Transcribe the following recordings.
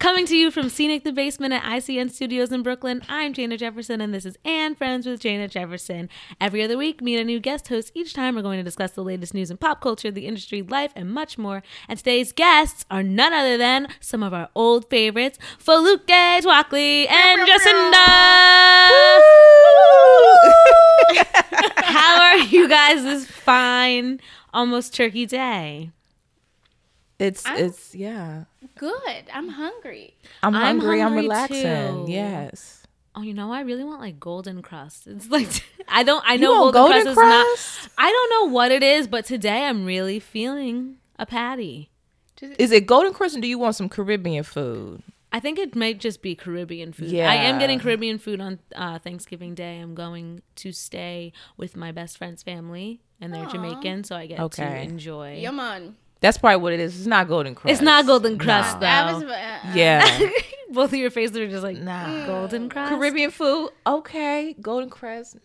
Coming to you from Scenic the Basement at ICN Studios in Brooklyn, I'm J'na Jefferson, and this is And Friends with J'na Jefferson. Every other week, meet a new guest host. Each time, we're going to discuss the latest news in pop culture, the industry, life, and much more. And today's guests are none other than some of our old favorites, Foluke Tuakli and Jacinda. How are you guys this fine, almost turkey day? It's I'm- it's yeah. Good. I'm hungry. I'm, I'm hungry. I'm relaxing. too. Yes. Oh, you know, I really want like golden Krust. It's like I don't. I know golden, golden Krust, is not. I don't know what it is, but today I'm really feeling a patty. Is it golden Krust, or do you want some Caribbean food? I think it might just be Caribbean food. Yeah. I am getting Caribbean food on uh, Thanksgiving Day. I'm going to stay with my best friend's family, and they're Aw. Jamaican, so I get to enjoy. Yum on. That's probably what it is. It's not golden Krust. It's not golden Krust though. That was, uh, Yeah. Both of your faces are just like Nah. golden Krust. Caribbean food. Okay. Golden Krust.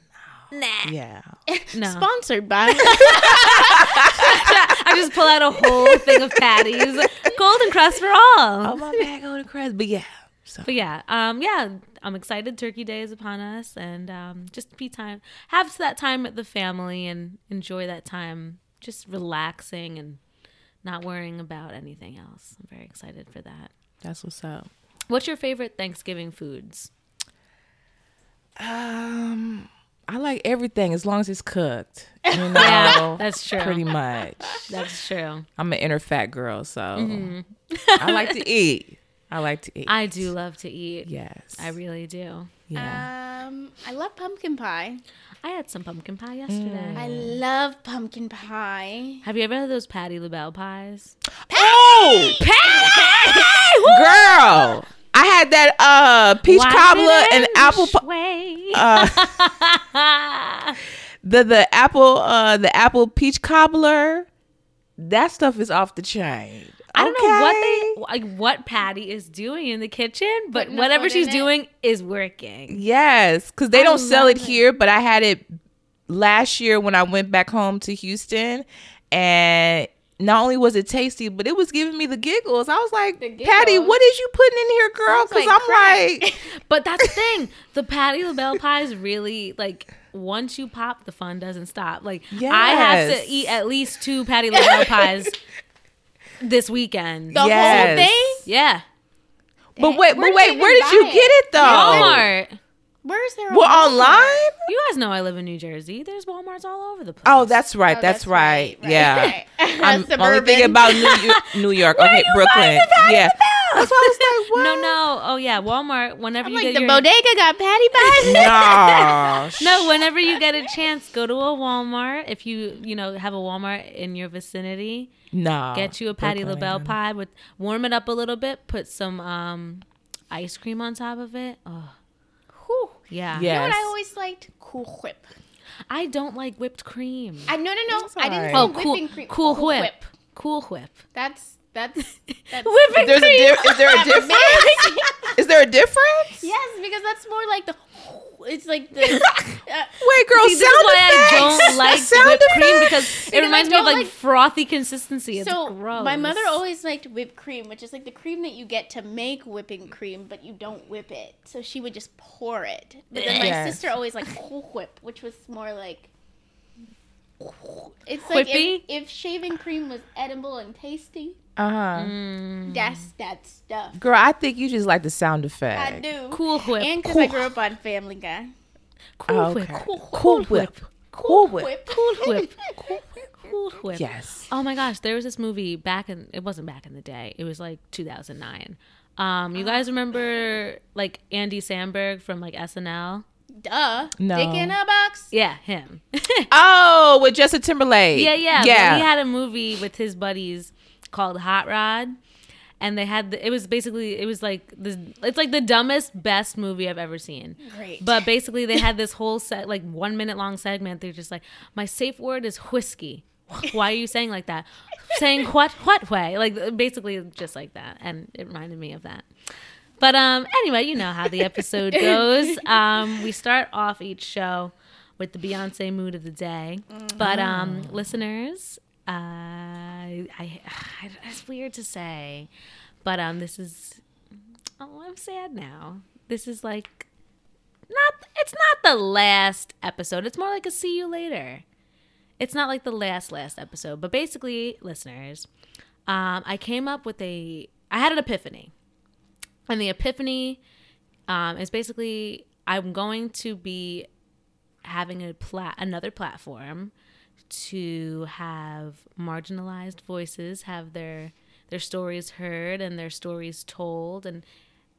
Nah. Yeah. No. Sponsored by. I just pull out a whole thing of patties. Golden Krust for all. Oh my bad, golden Krust. But yeah. So But yeah, um, yeah, I'm excited. Turkey Day is upon us, and um, just be time, have that time with the family, and enjoy that time, just relaxing and not worrying about anything else. I'm very excited for that. that's what's up. What's your favorite Thanksgiving foods? Um, I like everything as long as it's cooked. You know, Yeah, that's true. pretty much. That's true. I'm an inner fat girl, so I like to eat. I like to eat. I do love to eat. Yes. I really do. yeah. um, I love pumpkin pie. I had some pumpkin pie yesterday. I love pumpkin pie. Have you ever had those Patti LaBelle pies? oh, girl! I had that uh peach Why cobbler did and it apple this pi- way? uh, the the apple uh the apple peach cobbler. That stuff is off the chain. I don't know what they like what Patti is doing in the kitchen, but Putting whatever she's doing is working. Yes, because they I don't sell it it. here, but I had it last year when I went back home to Houston, and not only was it tasty, but it was giving me the giggles. I was like, The Patti, what is you putting in here, girl? Because like I'm crack. like, But that's the thing. The Patti LaBelle pies really like once you pop, the fun doesn't stop. Like I have to eat at least two Patti LaBelle pies this weekend. The whole thing? yeah, but wait, but do you wait, where did you buy get it though? Walmart. Where's there? a Well, Walmart? online. You guys know I live in New Jersey. There's WalMarts all over the place. Oh, that's right. Oh, that's, right. right, Yeah. right. I'm only thinking about New York, New York. okay, Brooklyn. Yeah. That's why I was like, what? no, no. Oh yeah, Walmart. Whenever I'm you like get the your bodega got patty pies. No. No, whenever you get a chance, go to a Walmart. If you, you know, have a Walmart in your vicinity, No. get you a Patti Brooklyn. LaBelle pie with warm it up a little bit, put some um ice cream on top of it. Oh, Whew. Yeah. Yeah. You know what I always liked? Cool Whip. I don't like whipped cream. I no no no. I didn't say alright. oh, cool, whipping cream. cool, whip. Cool whip. That's that's that's Whipping There's a cream. di- is there a difference? is there a difference? yes, because that's more like the. It's like the. Uh, Wait, girl, See, this is why I don't like sound whipped cream because it reminds me of like, like- frothy consistency. It's so gross. my mother always liked whipped cream, which is like the cream that you get to make whipping cream, but you don't whip it. So she would just pour it. But then my Yes. sister always like Cool Whip, which was more like. It's like if, if shaving cream was edible and tasty, Uh-huh. Mm. that's that stuff. Girl, I think you just like the sound effect. I do. Cool whip. And because I grew up on Family Guy. cool Oh, whip. okay. Cool, Cool whip. Cool whip. Cool whip. Cool whip. Yes. Oh my gosh, there was this movie back in it wasn't back in the day. It was like 2009. Um, you guys remember like Andy Samberg from like SNL? Duh. No. Dick in a box. Yeah, him. Oh, with Justin Timberlake. yeah, yeah. But Yeah. he had a movie with his buddies called Hot Rod. And they had the, it was basically it was like the it's like the dumbest best movie I've ever seen. Great. But basically they had this whole set like 1 minute long segment they're just like my safe word is whiskey. Why are you saying like that? saying what what way? Like basically just like that and it reminded me of that. But um anyway, you know how the episode goes. Um we start off each show with the Beyonce mood of the day. But um listeners, uh I, I it's weird to say, but um this is Oh, I'm sad now. This is like not it's not the last episode. It's more like a see you later. It's not like the last last episode, but basically, listeners, um, I came up with a I had an epiphany. And the epiphany um, is basically I'm going to be having a plat another platform to have marginalized voices have their their stories heard and their stories told and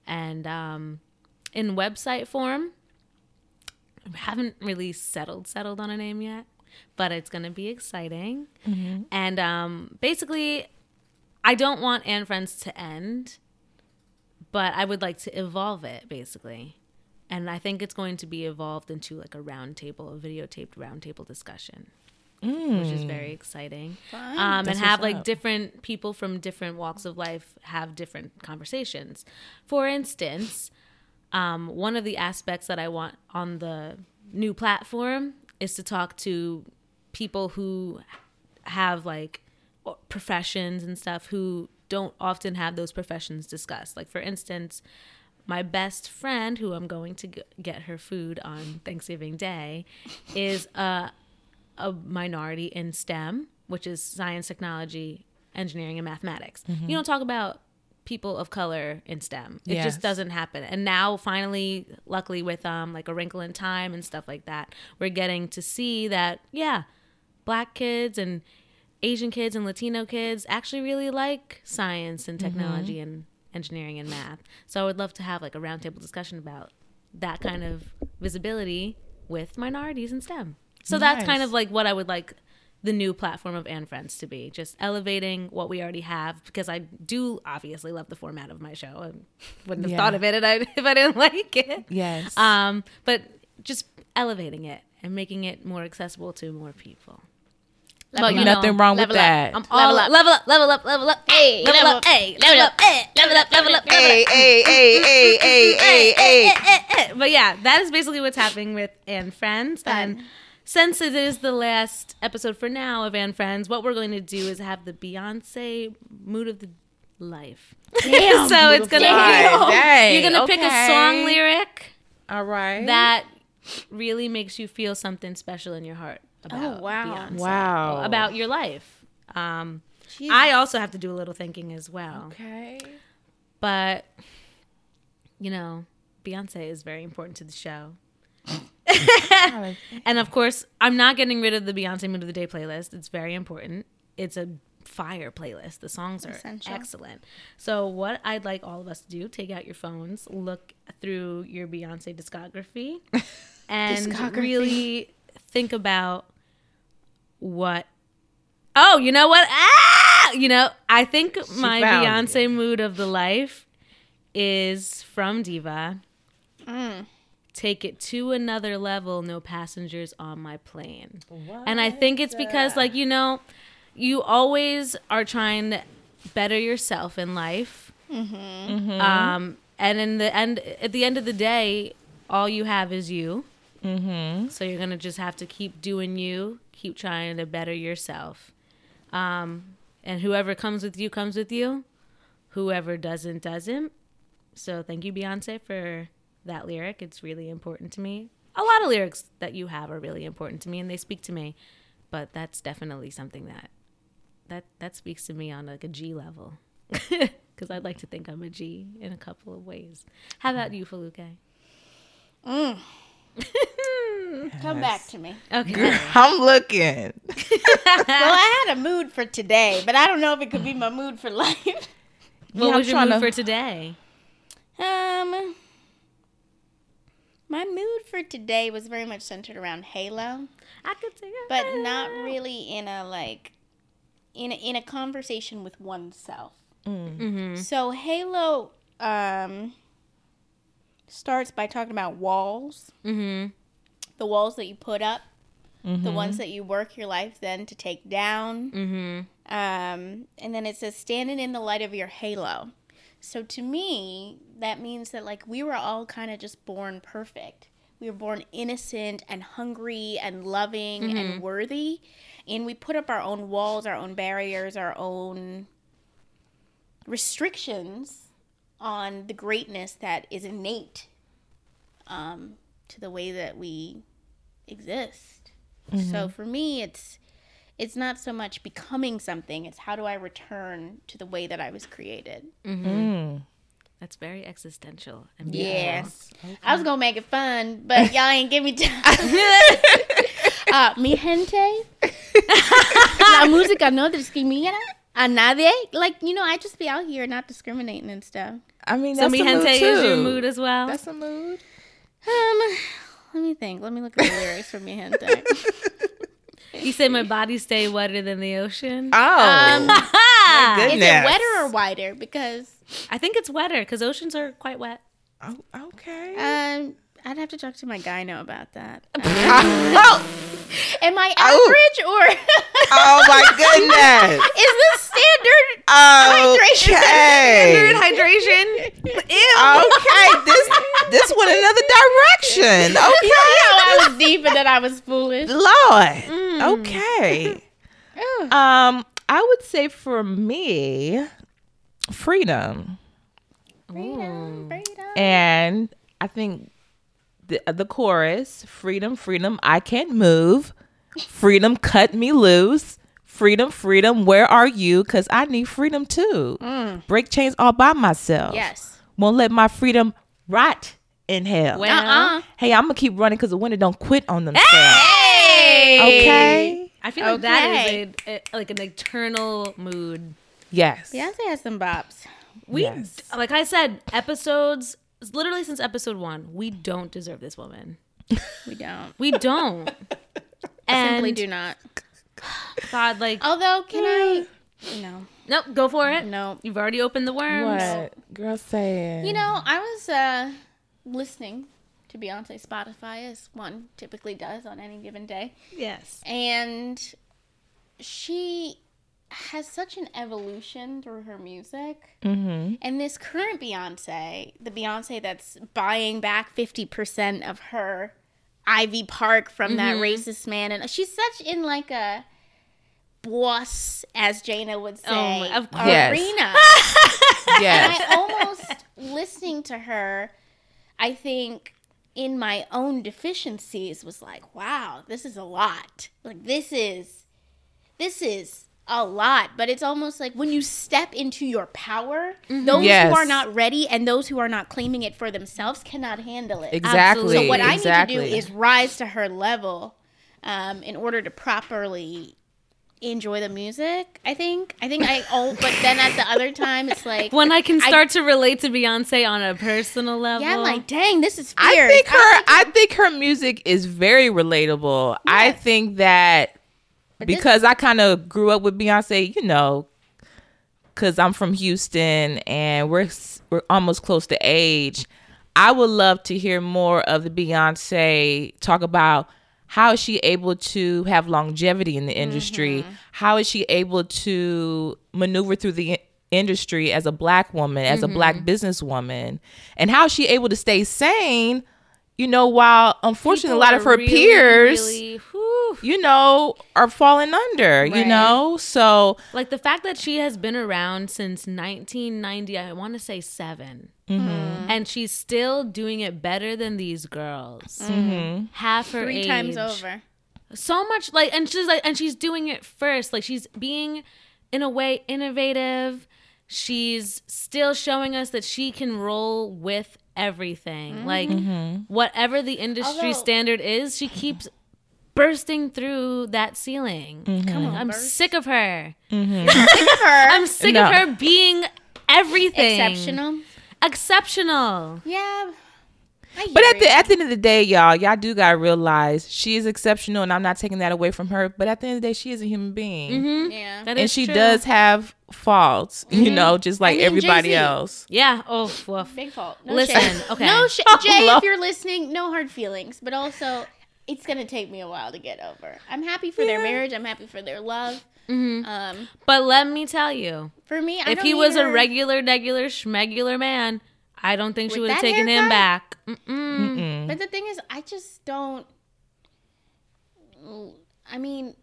and um, in website form. I haven't really settled settled on a name yet, but it's gonna be exciting. And um, basically, I don't want And Friends to end, but I would like to evolve it basically. And I think it's going to be evolved into like a roundtable, a videotaped roundtable discussion, which is very exciting. Fun. Um, and have like up. different people from different walks of life have different conversations. For instance, um, one of the aspects that I want on the new platform is to talk to people who have like professions and stuff who don't often have those professions discussed. Like, for instance, my best friend, who I'm going to get her food on Thanksgiving Day, is a, a minority in STEM, which is science, technology, engineering, and mathematics. You don't talk about people of color in STEM. It Yes. just doesn't happen. And now, finally, luckily, with um like a Wrinkle in Time and stuff like that, we're getting to see that yeah, black kids and Asian kids and Latino kids actually really like science and technology and engineering and math. So I would love to have like a roundtable discussion about that kind of visibility with minorities in STEM. So that's kind of like what I would like the new platform of And Friends to be, just elevating what we already have because I do obviously love the format of my show. I wouldn't have Yeah. thought of it if I, if I didn't like it. Yes. Um, but just elevating it and making it more accessible to more people. But, you know, Nothing wrong with up. that. I'm all Level up. level up, level up, level up, Hey, level level up, hey, level up, hey, level up, level up, level hey, up. hey, hey, hey, hey, hey, hey. But yeah, that is basically what's happening with And Friends. And Fun. since it is the last episode for now of And Friends, what we're going to do is have the Beyonce mood of the life. Damn. so it's gonna Dang, be dang, you're gonna pick a okay. song lyric All right. that really makes you feel something special in your heart about Oh, wow. Beyonce, Wow. about your life. Um, I also have to do a little thinking as well, Okay. but you know, Beyonce is very important to the show. And of course, I'm not getting rid of the Beyonce Mood of the Day playlist. It's very important. It's a fire playlist. The songs are Essential. excellent. So, what I'd like all of us to do, take out your phones, look through your Beyonce discography, and Discography. really think about what. Oh, you know what? Ah! You know, I think my found Beyonce mood of the life is from Diva. Mm. Take it to another level, no passengers on my plane. And I think it's because, like, you know, you always are trying to better yourself in life. Um, and in the end, at the end of the day, all you have is you. Mm-hmm. So you're gonna just have to keep doing you, keep trying to better yourself. Um, and whoever comes with you comes with you. Whoever doesn't doesn't. So thank you, Beyonce, for that lyric. It's really important to me. A lot of lyrics that you have are really important to me, and they speak to me. But that's definitely something that that that speaks to me on like a G level. Because I'd like to think I'm a G in a couple of ways. How about you, Foluke? Mm. Come back to me. Okay. I'm looking. Well, I had a mood for today, but I don't know if it could be my mood for life. What Yeah, was your mood to- for today? Um, my mood for today was very much centered around Halo, I could say that. but not really in a like in a, in a conversation with oneself. Mm-hmm. So Halo um starts by talking about walls, Mm-hmm. the walls that you put up, the Mm-hmm. ones that you work your life then to take down. Mm-hmm. Um, and then it says standing in the light of your halo. So to me, that means that like we were all kind of just born perfect. We were born innocent and hungry and loving and worthy. And we put up our own walls, our own barriers, our own restrictions on the greatness that is innate um, to the way that we exist. So for me, it's it's not so much becoming something; it's how do I return to the way that I was created. That's very existential. And Yes. I was gonna make it fun, but y'all ain't give me time. uh, mi gente, la música no discrimina a nadie. Like you know, I just be out here not discriminating and stuff. I mean, So that's mi a mood gente is your too. mood as well. That's a mood. Um, let me think. Let me look at the lyrics for mi gente. you say my body stay wetter than the ocean. Oh, Um, my is it wetter or wider? Because I think it's wetter because oceans are quite wet. Oh, okay. um, I'd have to talk to my gyno about that. oh, Am I average or oh my goodness. is this standard hydration? Okay. hydration. Okay. This this went another direction. Okay. I was deep and then I was foolish. Lord. Okay. Ugh. Um, I would say for me, freedom. Freedom, freedom. And I think the the chorus, freedom, freedom, I can't move. Freedom, cut me loose. Freedom, freedom, where are you? Cause I need freedom too. Mm. Break chains all by myself. Yes. Won't let my freedom rot in hell. Well, Uh-uh. hey, I'm gonna keep running because the winner don't quit on themselves. Hey. Okay. I feel like that Okay. is a, a- like an eternal mood. Yes. Beyonce has some bops. We, Yes. like I said, episodes literally since episode one, we don't deserve this woman. We don't. We don't. and Simply do not. God, like, Although, can I? No. nope, go for it. No. You've already opened the worms. What? Girl saying. You know, I was uh, listening to Beyonce Spotify as one typically does on any given day. Yes. and she has such an evolution through her music. Mm-hmm. And this current Beyonce, the Beyonce that's buying back 50% of her Ivy Park from that racist man. And she's such in like a boss, as J'na would say, Oh, of course. Yes. arena. Yes. And I almost listening to her, I think in my own deficiencies was like, wow, this is a lot. Like this is this is a lot, but it's almost like when you step into your power, those Yes. who are not ready and those who are not claiming it for themselves cannot handle it. Exactly. So what exactly. I need to do is rise to her level um, in order to properly enjoy the music. I think. I think I. Oh, but then at the other time, it's like When I can I- start to relate to Beyonce on a personal level. yeah, I'm like, dang, this is I fierce. think her I think her music is very relatable. I think that But this- because I kind of grew up with Beyonce, you know, cuz I'm from Houston and we're we're almost close to age. I would love to hear more of the Beyonce talk about how is she able to have longevity in the industry? Mm-hmm. How is she able to maneuver through the industry as a black woman, as a black Mm-hmm. businesswoman? And how is she able to stay sane, you know, while unfortunately a lot of her really, peers, really- you know, are falling under, you know? So, like the fact that she has been around since 1990, I want to say 7 Mm-hmm. and she's still doing it better than these girls. Half her Mm-hmm. three age, times over. so much like and she's like and she's doing it first like she's being in a way innovative she's still showing us that she can roll with everything mm-hmm. like mm-hmm. whatever the industry Although- standard is she keeps bursting through that ceiling mm-hmm. Come on, i'm burst. sick of her Sick of her. i'm sick No. of her being everything exceptional. exceptional Yeah. I but at the at the end of the day, y'all, y'all do gotta realize she is exceptional, and I'm not taking that away from her. But at the end of the day, she is a human being, yeah. That and is she true. does have faults, you know, just like I mean, everybody Jay-Z. else. yeah oh woof. Big fault. No Listen, shade. okay. No sh- Oh, Jay, Lord. if you're listening, no hard feelings. But also, it's gonna take me a while to get over. I'm happy for their marriage. I'm happy for their love. Mhm. Um, but let me tell you for me, I if don't he need was a regular, regular, schmegular man, I don't think she would have taken him back. Mm-mm. Mm. But the thing is, I just don't. I mean,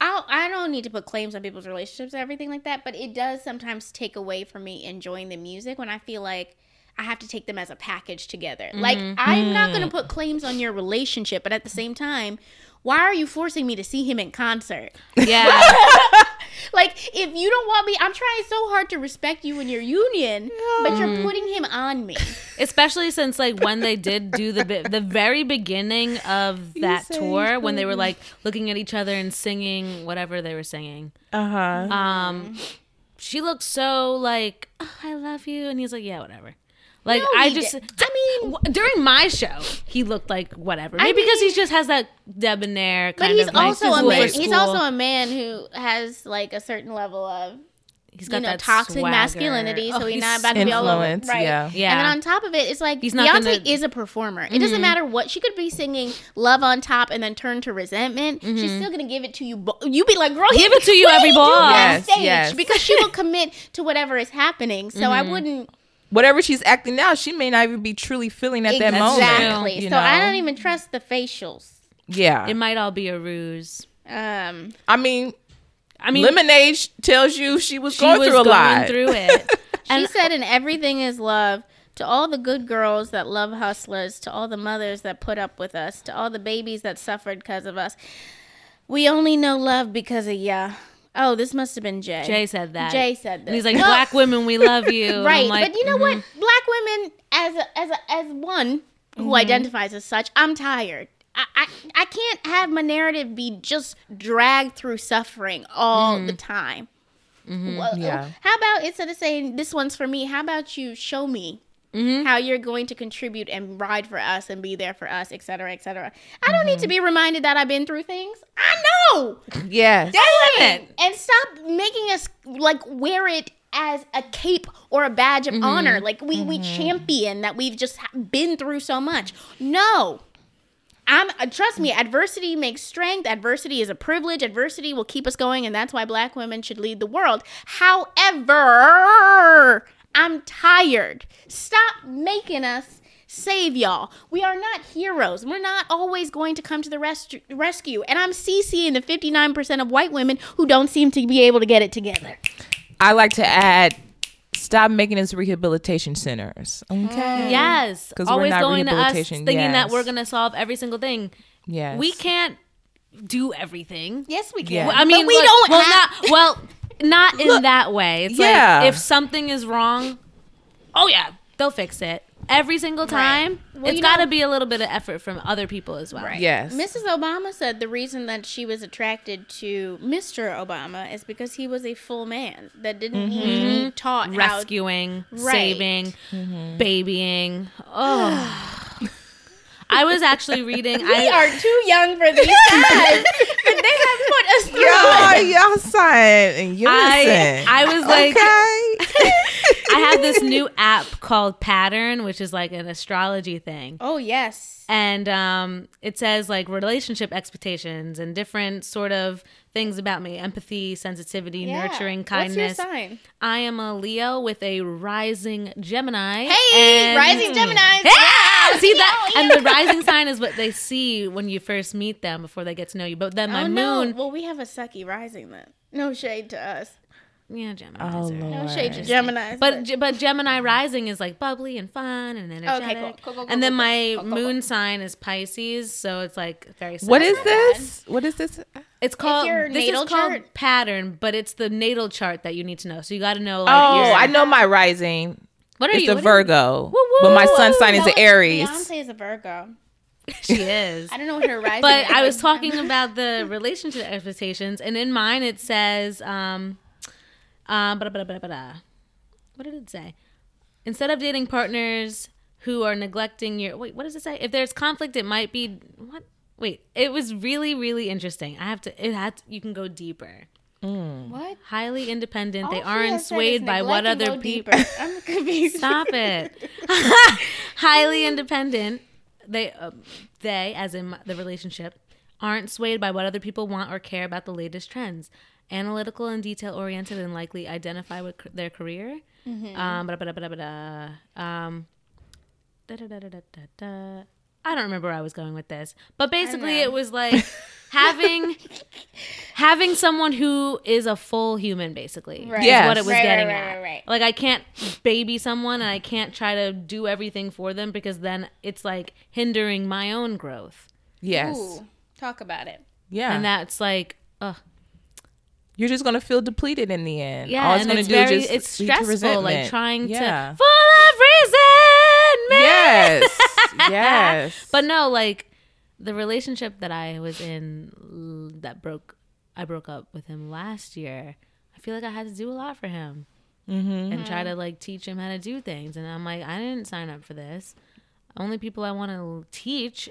I I don't need to put claims on people's relationships or everything like that, but it does sometimes take away from me enjoying the music when I feel like I have to take them as a package together. Like I'm not going to put claims on your relationship, but at the same time, why are you forcing me to see him in concert? Yeah. Like if you don't want me, I'm trying so hard to respect you in your union, but you're putting him on me. Especially since like when they did do the bi- the very beginning of that say tour when they were like looking at each other and singing whatever they were singing. Uh huh. Um she looked so like "Oh, I love you and he's like yeah whatever. Like No, I just did- I mean, w- during my show he looked like whatever. Maybe because he just has that debonair but he's of like, also a man. at He's also a man who has like a certain level of he's got know that toxic swagger. masculinity, so Oh, he's, not about to be all over. Right. yeah. Yeah. And then on top of it, it's like He's Beyonce gonna- Mm-hmm. is a performer. It doesn't matter what she could be singing "Love on Top" and then turn to resentment. She's still gonna give it to you. Bo- you be like, girl, Mm-hmm. Give it to you what every ball. backstage? Yes, yes. because she will commit to whatever is happening. So I wouldn't Whatever she's acting now, she may not even be truly feeling at that moment. exactly. you so I don't even trust the facials. Yeah. It might all be a ruse. Um, I mean, I mean, Lemonade tells you she was she going was through a going lot. through it. she said, "And everything is love." To all the good girls that love hustlers, to all the mothers that put up with us, to all the babies that suffered because of us, we only know love because of ya. Oh, this must have been Jay. Jay said that. Jay said this. And he's like, "Black women, we love you." Right? like, but you know mhm. what? Black women, as a, as a, as one who Mm-hmm. identifies as such, I'm tired. I, I, I can't have my narrative be just dragged through suffering all Mm-hmm. the time. Well, Yeah. How about instead of saying this one's for me, how about you show me Mm-hmm. how you're going to contribute and ride for us and be there for us, et cetera, et cetera. I don't need to be reminded that I've been through things. I know. Yes. Damn it. And stop making us like wear it as a cape or a badge of honor. Like we, we champion that we've just been through so much. No. I'm uh, trust me, adversity makes strength. Adversity is a privilege. Adversity will keep us going, and that's why black women should lead the world. However, I'm tired. Stop making us save y'all. We are not heroes. We're not always going to come to the rest- rescue. And I'm CCing the 59% of white women who don't seem to be able to get it together. I like to add stop making us rehabilitation centers. Okay. Mm. Yes, 'Cause we're not going to us rehabilitation, thinking that we're gonna solve every single thing. Yes. We can't do everything. Yes, we can. Yeah. I mean, but we look, don't well, have. not well, not in that way. It's yeah. like if something is wrong, oh yeah, they'll fix it every single time. Well, it's you got to be a little bit of effort from other people as well. Right. Yes. Mrs. Obama said the reason that she was attracted to Mr. Obama is because he was a full man that didn't mm-hmm. need to be taught how. Rescuing, Right. saving, mm-hmm. babying. Oh. I was actually reading. We I, are too young for these guys, but they have put us through Y'all, it. y'all sign in I, unison. I was like, okay. I have this new app called Pattern, which is like an astrology thing. Oh yes. and um, it says like relationship expectations and different sort of things about me empathy sensitivity Yeah. nurturing What's your kindness sign? i am a leo with a rising gemini Hey, and- rising Gemini. yeah, see that and the rising sign is what they see when you first meet them before they get to know you but then my oh no. moon Well, we have a sucky rising then. No shade to us. Yeah gemini Oh, are- No Lord. shade to Gemini. but Ge- but Gemini rising is like bubbly and fun and energetic. cool. Cool, cool, cool, and then cool, my cool, cool, moon sign is Pisces, so it's like very. What is this? What is this? It's called your this natal is called chart? pattern, but it's the natal chart that you need to know. So you got to know like Oh, your- I know my rising. what are It's you? a what are you- Virgo, Woo, but my woo, sun woo. sign is No, an Aries. Beyonce is a Virgo. She is. I don't know what her rising. but is, I was talking about the relationship expectations, and in mine it says, um, um, bada, bada, bada, bada. what did it say? Instead of dating partners who are neglecting your wait, what does it say? If there's conflict, it might be what? Wait, it was really, really interesting. I have to. It had. To, you can go deeper. What? Highly independent. they All she aren't swayed by what other go people. I'm confused. Stop it. Highly independent. They, uh, they, as in the relationship, aren't swayed by what other people want or care about the latest trends. Analytical and detail oriented and likely identify with c- their career. Um, um. I don't remember where I was going with this, but basically it was like having having someone who is a full human basically Right. is Yes. what it was Right, right, getting right, at right, right. like i can't baby someone and i can't try to do everything for them because then it's like hindering my own growth Yes. Ooh, talk about it. Yeah. and that's like ugh. You're just gonna feel depleted in the end. yeah All it's and gonna it's do very is just it's lead to stressful like trying yeah. to full of resentment Yes. yes. but no like the relationship that i was in that broke i broke up with him last year i feel like i had to do a lot for him mm-hmm. and try to like teach him how to do things and i'm like i didn't sign up for this only people i want to teach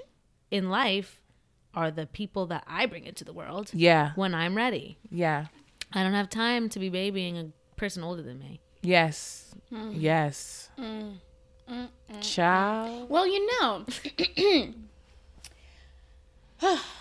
in life are the people that i bring into the world Yeah. when i'm ready Yeah. i don't have time to be babying a person older than me Yes. Hmm. Yes. Mm, mm, mm, Child. Well, you know,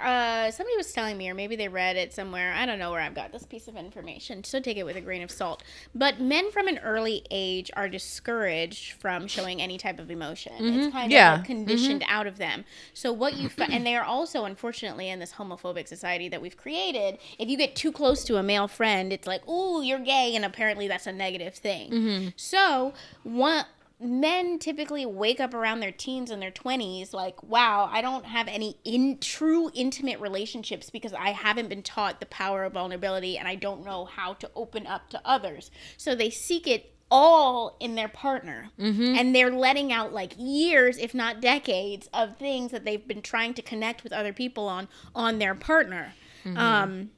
uh, somebody was telling me, or maybe they read it somewhere. I don't know where I've got this piece of information, so take it with a grain of salt. But men from an early age are discouraged from showing any type of emotion. It's mm-hmm. kind Yeah. of conditioned mm-hmm. out of them. So what you and they are also, unfortunately, in this homophobic society that we've created. If you get too close to a male friend, it's like, "Ooh, you're gay," and apparently that's a negative thing. Mm-hmm. So one men typically wake up around their teens and their 20s like wow i don't have any in true intimate relationships because i haven't been taught the power of vulnerability and i don't know how to open up to others. So they seek it all in their partner. And they're letting out like years if not decades of things that they've been trying to connect with other people on on their partner. Um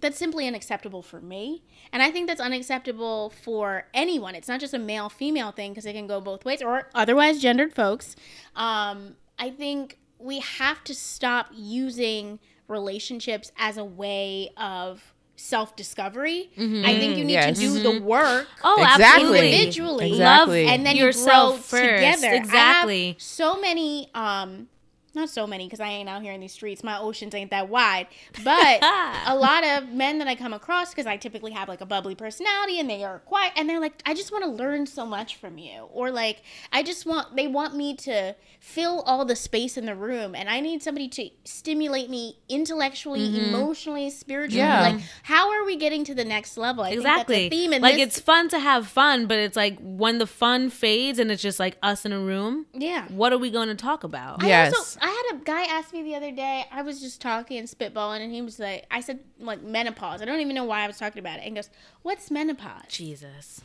that's simply unacceptable for me. And I think that's unacceptable for anyone. It's not just a male female thing because it can go both ways or otherwise gendered folks. Um, I think we have to stop using relationships as a way of self discovery. I think you need yes. to do the work. oh Exactly. absolutely Individually. Exactly. love And then yourself you grow first together. I have exactly so many um not so many because I ain't out here in these streets. My oceans ain't that wide. But a lot of men that I come across, because I typically have like a bubbly personality and they are quiet, and they're like, I just want to learn so much from you. Or like, I just want, they want me to fill all the space in the room. And I need somebody to stimulate me intellectually, mm-hmm. emotionally, spiritually. Yeah. Like, how are we getting to the next level? I exactly think that's a theme in like this. it's fun to have fun but it's like when the fun fades and it's just like us in a room yeah. what are we going to talk about I Yes. also I had a guy ask me the other day. I was just talking and spitballing, and he was like, "I said like menopause. I don't even know why I was talking about it." And goes, "What's menopause?" jesus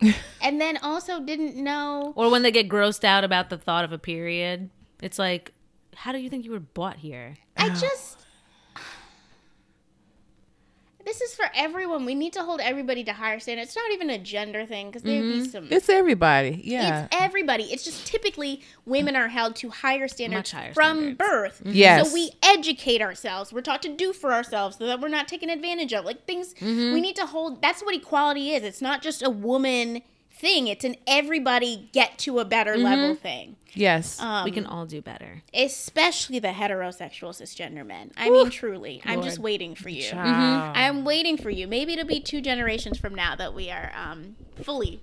And then also didn't know. or when they get grossed out about the thought of a period it's like how do you think you were bought here I just. This is for everyone. We need to hold everybody to higher standards. It's not even a gender thing because there'd be some. It's everybody. Yeah. It's everybody. It's just typically women are held to higher standards higher from standards. birth. Yes. So we educate ourselves. We're taught to do for ourselves so that we're not taken advantage of. Like things Mm-hmm. we need to hold. That's what equality is. It's not just a woman thing. It's an everybody get to a better Mm-hmm. level thing. yes. Um, we can all do better especially the heterosexual cisgender men. I mean, truly, I'm just waiting for you. Child. I'm waiting for you. Maybe it'll be two generations from now that we are um, fully,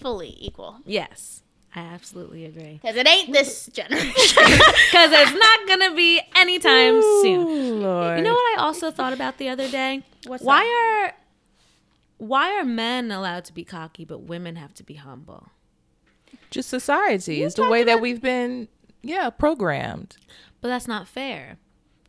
fully equal. yes i absolutely agree Because it ain't this generation. because it's not gonna be anytime soon Lord. You know what I also thought about the other day? What's why are why are men allowed to be cocky but women have to be humble? Just society is the talked way that we've been, yeah, programmed. But that's not fair.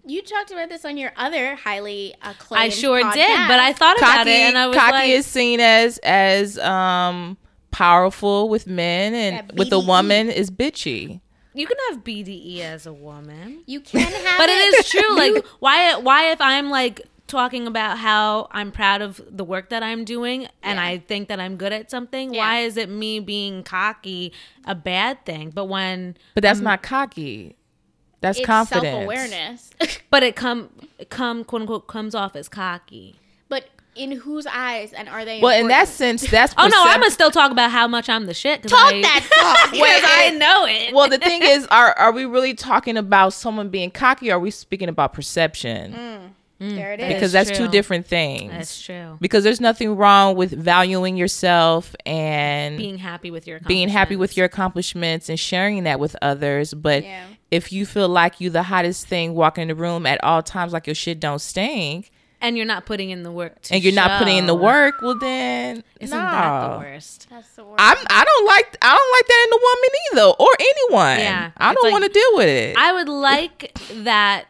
you talked about this on your other highly acclaimed I sure podcast. did, but I thought about Cocky, it and I was cocky like, is seen as as um powerful with men, and Yeah, with a woman is bitchy. you can have BDE as a woman. you can have But it is true. Like why why if I'm like talking about how I'm proud of the work that I'm doing and Yeah. I think that I'm good at something, Yeah. why is it me being cocky a bad thing? But when But that's not cocky. That's it's confidence. self-awareness. but it come come quote unquote comes off as cocky. but in whose eyes and are they? Well, in that sense, that's Oh no, I'm percep- gonna still talk about how much I'm the shit talk I, that talk. because I know it. well, the thing is, are are we really talking about someone being cocky? Or are we speaking about perception? Mm. Mm. there it is. because is that's two different things. That's true. Because there's nothing wrong with valuing yourself and Being happy with your being happy with accomplishments. your accomplishments and sharing that with others. But Yeah. if you feel like you the hottest thing walking in the room at all times, like your shit don't stink, and you're not putting in the work to and you're not putting in the work, well then Isn't no. that the worst? That's the word. I'm I don't like I don't like that in a woman either or anyone. Yeah, I it's don't like- want to deal with it. I would like that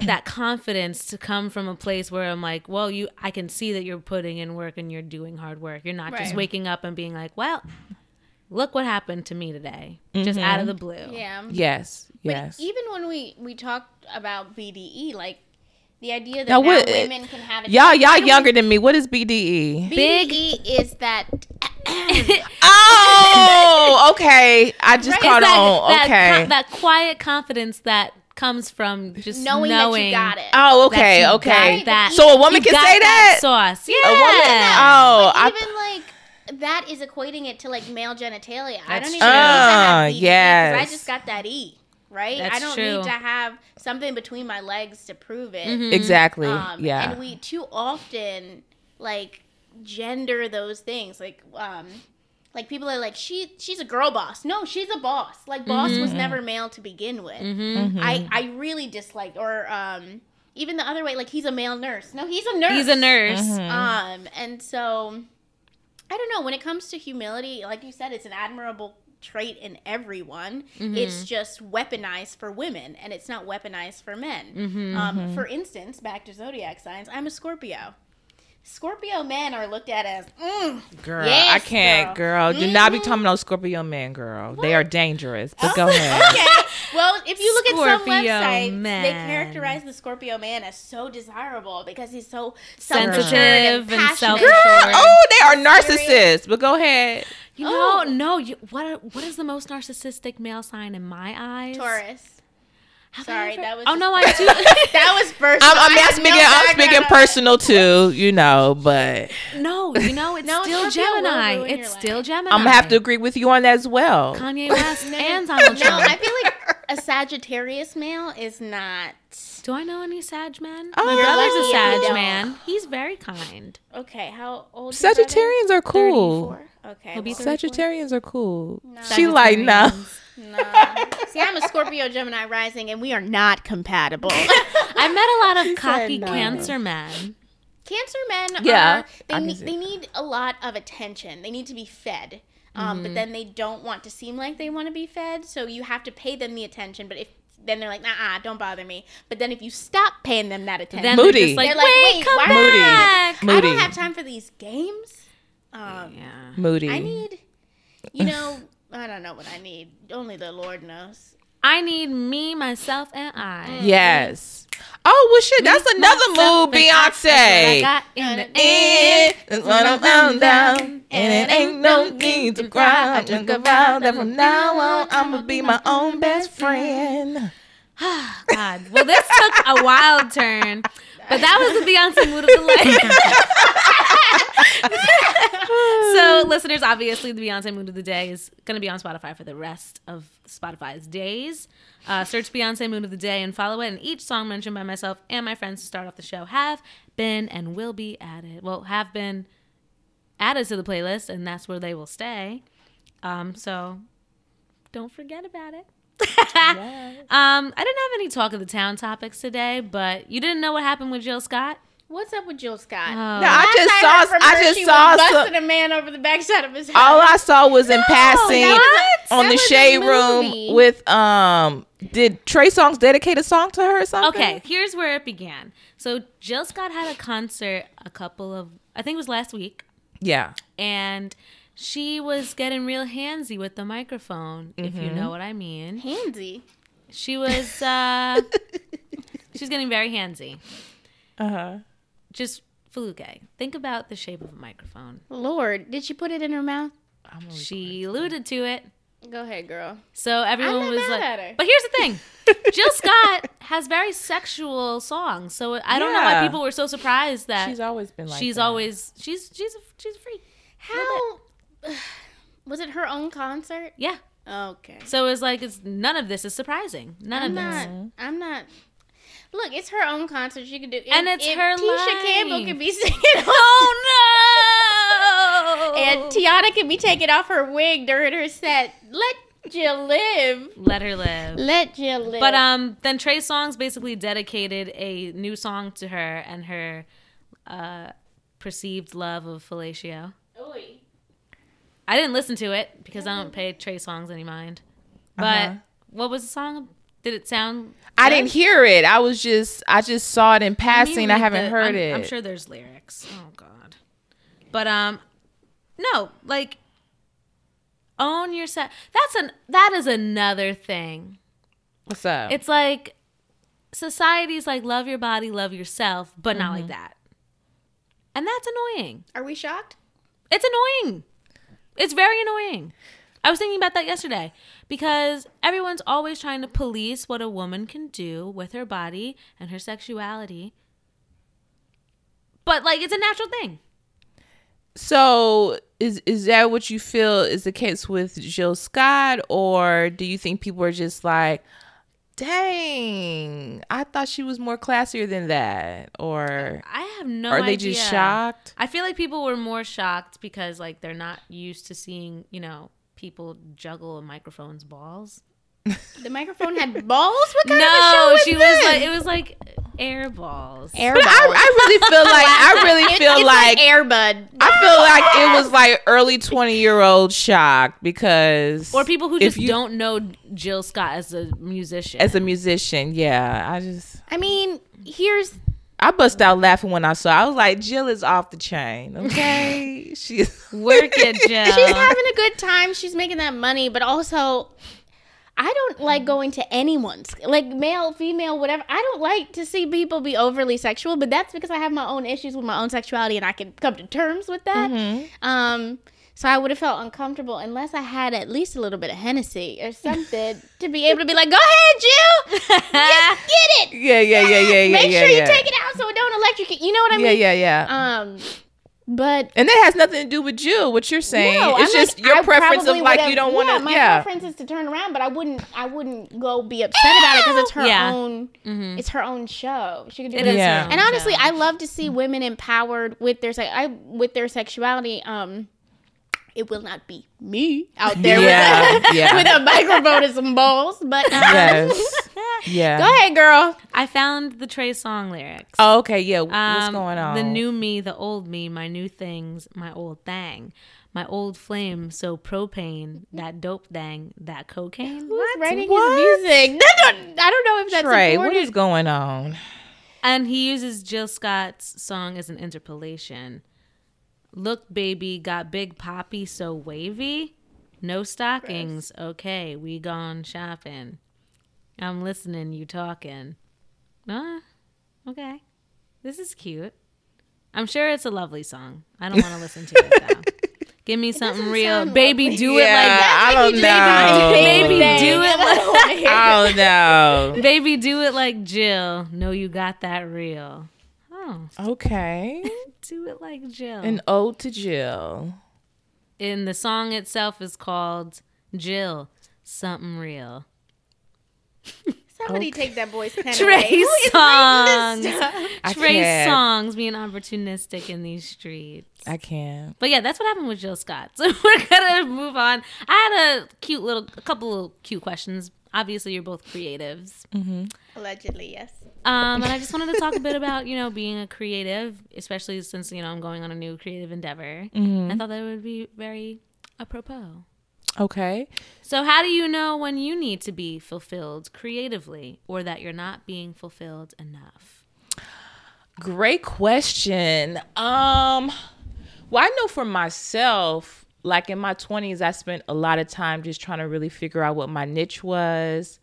that confidence to come from a place where I'm like, well, you I can see that you're putting in work and you're doing hard work. You're not just waking up and being like, well, look what happened to me today, just out of mm-hmm. the blue. yeah. yes, But yes. even when we we talked about BDE, like the idea that Now now, what- women can have it. y'all y'all younger than me. What is BDE? Big- BDE is that oh, okay. I just Right. caught that, on. that, Okay. that quiet confidence that comes from just knowing, knowing, that you got it. oh, okay, you okay. that. So a woman can got say that? sauce. Yeah. A woman. Oh, I, even like that is equating it to like male genitalia. I don't even true. need to Ah, have BDE 'cause yes. I just got that E. Right? That's I don't true. need to have something between my legs to prove it. Mhm. exactly. Um, yeah. And we too often like gender those things. Like um like people are like she she's a girl boss. No, she's a boss. Like boss was never male to begin with. Mm-hmm. I I really dislike or um even the other way like he's a male nurse. No, he's a nurse. He's a nurse. Mm-hmm. Um and so I don't know when it comes to humility, like you said it's an admirable trait in everyone. Mm-hmm. It's just weaponized for women and it's not weaponized for men. Mm-hmm. Um, for instance, back to zodiac signs, I'm a Scorpio. Scorpio men are looked at as mm, Girl, Yes, I can't, girl. girl. Do not be talking about Scorpio men, girl. They are dangerous. But go ahead. okay. Well, if you look at some Scorpio websites, they characterize the Scorpio man as so desirable because he's so Sensitive self-assured and passionate. self- Girl, oh, they are narcissists. But go ahead. You know, Oh. no. You, what what is the most narcissistic male sign in my eyes? Taurus. Have I Sorry, that was Oh no, I do. that was first. I'm, I'm I not speaking. no I'm speaking personal too. You know, but no, you know, it's No, still Scorpio will Gemini. ruin your It's life. still Gemini. I'm gonna have to agree with you on that as well. Kanye West No, and Donald No, Trump. I feel like a Sagittarius male is not do I know any Sag men? Oh, My brother's a Sag you don't. man. He's very kind. okay. How old? is your brother? Sagittarians are cool. 34? Okay. Well, Sagittarians are cool. No. She like no. No. See, I'm a Scorpio Gemini rising, and we are not compatible. I met a lot of cocky no. Cancer men. Cancer men Yeah, are they can need, they need a lot of attention. They need to be fed. Um, Mm-hmm. but then they don't want to seem like they want to be fed, so you have to pay them the attention. But if then they're like, nah, don't bother me. But then if you stop paying them that attention, Then Moody. they're just like, They're like, wait, wait, come why- Moody. back. Moody. I don't have time for these games. Um, Yeah. Moody. I need, you know, I don't know what I need. Only the Lord knows. I need me, myself, and I. Mm. Yes. Oh well, shit. That's another Myself, move, and I- I Beyonce. got in the end. That's what I'm found down, and it ain't no need to cry. I took a vow that from now on I'ma be my own best friend. God. Well, this took a wild turn, but that was the Beyonce mood of the day. so, listeners, obviously, the Beyonce mood of the day is going to be on Spotify for the rest of Spotify's days. Uh, search Beyonce mood of the day and follow it. And each song mentioned by myself and my friends to start off the show have been and will be added. Well, have been added to the playlist, and that's where they will stay. Um, so don't forget about it. Um, I didn't have any talk of the town topics today, but you didn't know what happened with Jill Scott. What's up with Jill Scott? Oh. No, I Last just I saw. heard from I just saw was some. busting a man over the backside of his head. All I saw was in passing that was- on that the was shade room with um. Did Trey Songz dedicate a song to her or something? Okay, here's where it began. So Jill Scott had a concert a couple of, I think it was last week, Yeah. and she was getting real handsy with the microphone, if you know what I mean. handsy. She was, uh, she was getting very handsy. Uh huh. Just Foluke, think about the shape of a microphone. Lord, did she put it in her mouth? She alluded to it. Go ahead, girl. So everyone not was mad like, at her. but here's the thing: Jill Scott has very sexual songs, so I don't know why people were so surprised that She's always been like. she's that. always she's she's a, she's a freak. How was it her own concert? Yeah. Okay. So it's like it's none of this is surprising. None I'm of not. this. I'm not. Look, it's her own concert. She can do, And it's if her Tisha Campbell life. can be singing, Oh no! and Tiana can be taking off her wig during her set. Let Jill live. Let her live. Let Jill live. But um, then Trey Songz basically dedicated a new song to her and her uh, perceived love of fellatio. Oy. I didn't listen to it because I don't pay Trey Songz any mind. But Uh-huh. what was the song? Did it sound? I didn't hear it. I was just I just saw it in passing. I read haven't the- heard I'm, it. I'm sure there's lyrics. Oh God. But um, no, like own your set. That's an that is another thing. What's up? It's like society's like love your body, love yourself, but not Mm-hmm. like that. And that's annoying. Are we shocked? It's annoying. It's very annoying. I was thinking about that yesterday because everyone's always trying to police what a woman can do with her body and her sexuality. But like it's a natural thing. So is is that what you feel is the case with Jill Scott, or do you think people are just like, "Dang, I thought she was more classier than that," or I have no are idea. they just shocked? I feel like people were more shocked because like they're not used to seeing, you know, people juggle a microphone's balls. The microphone had balls. What kind of a show No, was she this? was like it was like air balls. air But I, I really feel like I really feel it's like, Airbud. I feel like it was like early twenty year old shock because or people who just you- don't know Jill Scott as a musician. as a musician, yeah, I just I mean, here's I bust out laughing when I saw. I was like, Jill is off the chain. Okay, she's Work it, Jill. she's having a good time. She's making that money, but also I don't like going to anyone's like male, female, whatever. I don't like to see people be overly sexual, but that's because I have my own issues with my own sexuality and I can come to terms with that. Um so I would have felt uncomfortable unless I had at least a little bit of Hennessy or something to be able to be like, "Go ahead, Jill, get, get it. yeah, yeah, yeah, yeah, yeah. Make yeah, sure yeah. you take it out so it don't electrocute." You know what I Yeah, mean? yeah, yeah. Um, but and that has nothing to do with you. What you're saying, no, it's I'm just like, your I preference of probably like you don't want to. Yeah, my Yeah, preference is to turn around, but I wouldn't. I wouldn't go be upset about it because it's her Yeah. own. Mhm. It's her own show. She can do It it. is Yeah. And honestly, show. I love to see women empowered with their sex. I with their sexuality. Um, it will not be me out there Yeah, with, a, yeah. with a microphone and some balls, but um, yes, yeah. Go ahead, girl. I found the Trey Songz lyrics. Oh, okay, yeah. What's Um, going on? The new me, the old me, my new things, my old thing, my old flame, so propane, that dope thing, that cocaine. Who's writing What? his music? I don't, I don't know if that's Trey, what supported. is going on? And he uses Jill Scott's song as an interpolation. Look, baby, got big poppy, so wavy. No stockings. Okay, we gone shopping. I'm listening, you talking. Ah, okay. This is cute. I'm sure it's a lovely song. I don't want to listen to it though. Give me something real. Baby, do it Yeah, like I don't Baby, know. baby, do it I don't wanna hear I don't know. Baby, do it like Jill. No, you got that real. Oh, Okay, do it like Jill. an ode to Jill. and the song itself is called Jill, something real. Somebody take that boy's pen Trey away. Songs. writing this stuff? I Trey can't. songs being opportunistic in these streets. I can't. But yeah, that's what happened with Jill Scott. So we're gonna move on. I had a cute little, a couple of cute questions. Obviously, you're both creatives, Allegedly, yes. um, and I just wanted to talk a bit about you know being a creative, especially since you know I'm going on a new creative endeavor. I thought that would be very apropos. Okay. So, how do you know when you need to be fulfilled creatively or that you're not being fulfilled enough? Great question. Um well, I know for myself, like in my 20s, I spent a lot of time just trying to really figure out what my niche was.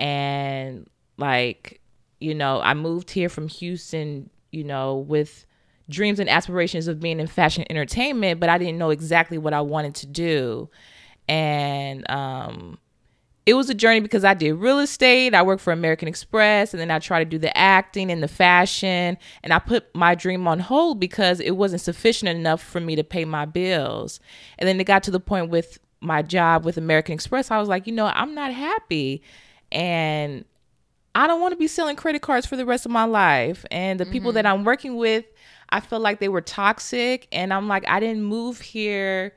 And like, you know, I moved here from Houston, you know, with dreams and aspirations of being in fashion entertainment, but I didn't know exactly what I wanted to do. And um it was a journey because I did real estate, I worked for American Express, and then I tried to do the acting and the fashion. And I put my dream on hold because it wasn't sufficient enough for me to pay my bills. And then it got to the point with my job with American Express, I was like, you know, I'm not happy. And I don't want to be selling credit cards for the rest of my life. And the people that I'm working with, I felt like they were toxic. And I'm like, I didn't move here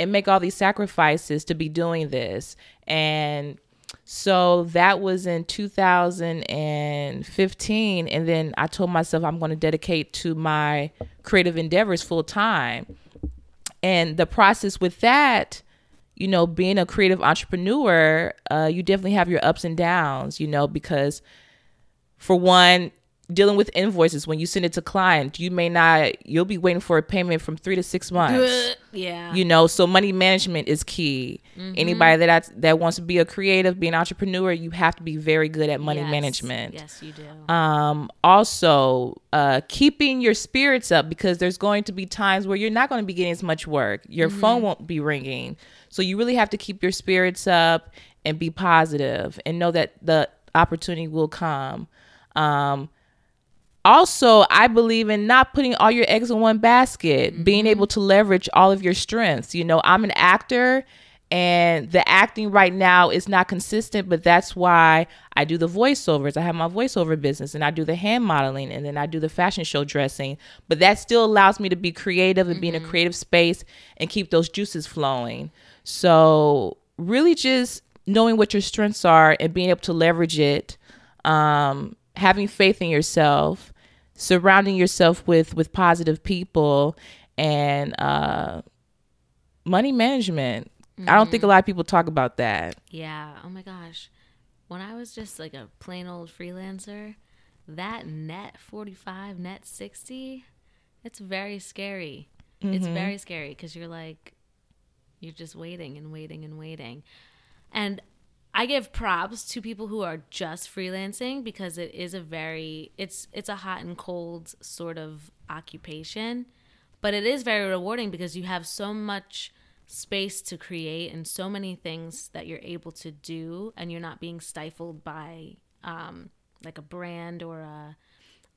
and make all these sacrifices to be doing this. And so that was in 2015. And then I told myself I'm going to dedicate to my creative endeavors full time. And the process with that, you know, being a creative entrepreneur, uh, you definitely have your ups and downs, you know, because for one, dealing with invoices when you send it to client, you may not, you'll be waiting for a payment from three to six months. yeah. you know so money management is key. Anybody that that wants to be a creative be an entrepreneur you have to be very good at money Yes. management. Yes, you do. um also uh keeping your spirits up because there's going to be times where you're not going to be getting as much work. Your phone won't be ringing. So you really have to keep your spirits up and be positive and know that the opportunity will come. Um also i believe in not putting all your eggs in one basket being able to leverage all of your strengths. You know i'm an actor and the acting right now is not consistent but that's why i do the voiceovers. I have my voiceover business and i do the hand modeling and then i do the fashion show dressing. But that still allows me to be creative and be in a creative space and keep those juices flowing. So really just knowing what your strengths are and being able to leverage it um, having faith in yourself surrounding yourself with with positive people and uh money management i don't think a lot of people talk about that Yeah. Oh my gosh. When I was just like a plain old freelancer, that net 45, net 60, it's very scary. It's very scary because you're like, you're just waiting and waiting and waiting. And I give props to people who are just freelancing because it is a very it's it's a hot and cold sort of occupation, but it is very rewarding because you have so much space to create and so many things that you're able to do and you're not being stifled by um like a brand or a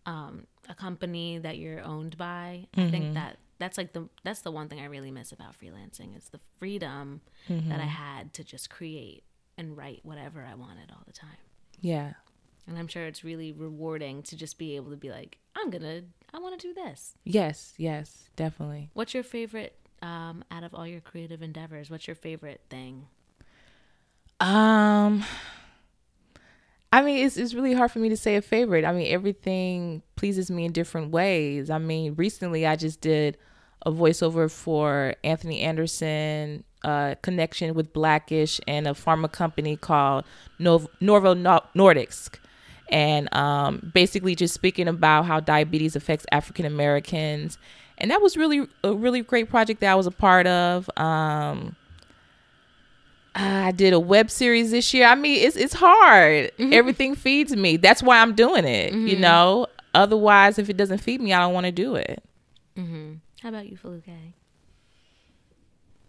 um a company that you're owned by. I think that that's like the that's the one thing I really miss about freelancing is the freedom that I had to just create and write whatever I wanted all the time. yeah And I'm sure it's really rewarding to just be able to be like, I'm gonna, I want to do this. yes yes definitely What's your favorite um, out of all your creative endeavors? What's your favorite thing? Um, I mean, it's it's really hard for me to say a favorite. I mean, everything pleases me in different ways. I mean, recently I just did a voiceover for Anthony Anderson, uh, connection with Blackish and a pharma company called Nov- Novo Nordisk. And um, basically, just speaking about how diabetes affects African Americans, and that was really a really great project that I was a part of. Um, I did a web series this year. I mean, it's it's hard. Everything feeds me. That's why I'm doing it. You know. Otherwise, if it doesn't feed me, I don't want to do it. How about you, Foluke?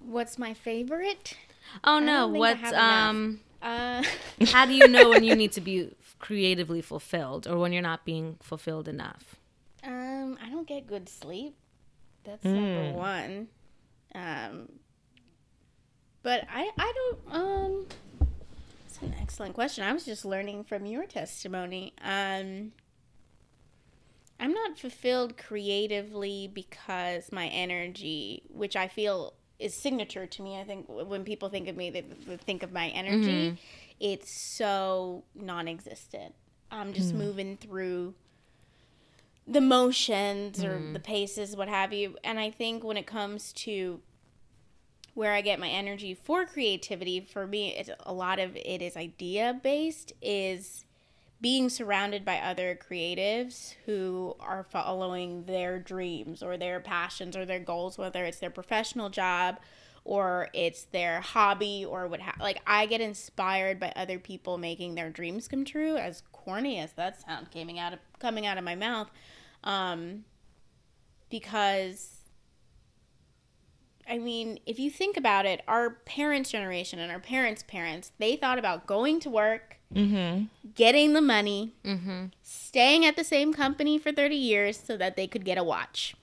What's my favorite? Oh no, think I what's um? Uh, how do you know when you need to be creatively fulfilled or when you're not being fulfilled enough? um, I don't get good sleep. That's number one. Um, but I, I don't. Um, it's an excellent question. I was just learning from your testimony. Um, I'm not fulfilled creatively because my energy, which I feel is signature to me. I think when people think of me, they, think of my energy. Mm-hmm. It's so non-existent. I'm just hmm. moving through the motions or mm-hmm. the paces, what have you. And I think when it comes to where I get my energy for creativity, for me, it's, a lot of it is idea based, is being surrounded by other creatives who are following their dreams or their passions or their goals, whether it's their professional job or it's their hobby or what ha- like I get inspired by other people making their dreams come true as corny as that sound coming out of coming out of my mouth um because I mean, if you think about it, our parents' generation and our parents' parents, they thought about going to work, getting the money, staying at the same company for 30 years so that they could get a watch.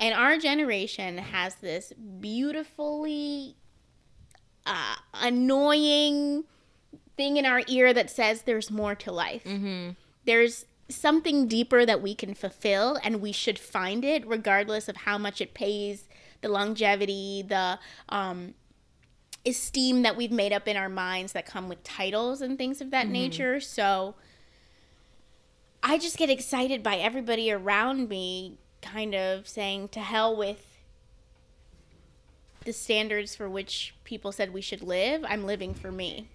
And our generation has this beautifully uh, annoying thing in our ear that says there's more to life. There's something deeper that we can fulfill, and we should find it, regardless of how much it pays, the longevity, the um, esteem that we've made up in our minds that come with titles and things of that nature. So I just get excited by everybody around me kind of saying to hell with the standards for which people said we should live. I'm living for me.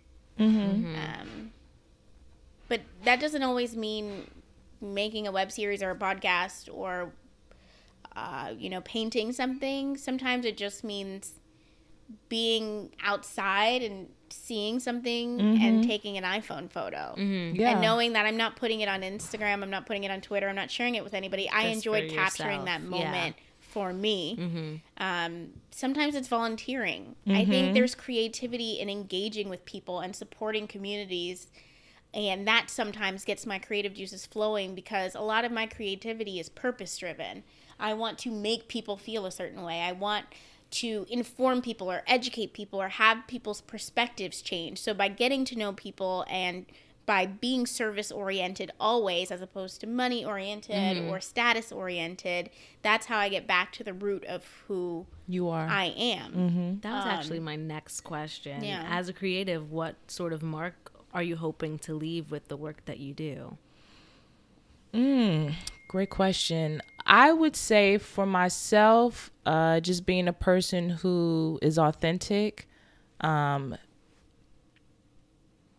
Um, but that doesn't always mean making a web series or a podcast or uh, you know painting something. Sometimes it just means being outside and seeing something and taking an iPhone photo. Yeah. And knowing that I'm not putting it on Instagram, I'm not putting it on Twitter, I'm not sharing it with anybody. I enjoyed capturing yourself. that Yeah. moment for me. Mm-hmm. Um, sometimes it's volunteering. I think there's creativity in engaging with people and supporting communities. And that sometimes gets my creative juices flowing because a lot of my creativity is purpose driven. I want to make people feel a certain way. I want to inform people or educate people or have people's perspectives change. So by getting to know people and by being service oriented always as opposed to money oriented mm-hmm. or status oriented, that's how I get back to the root of who You are. I am. Mm-hmm. That was actually um, my next question. yeah. As a creative, what sort of mark are you hoping to leave with the work that you do? Mm, great question. I would say for myself, uh, just being a person who is authentic, um,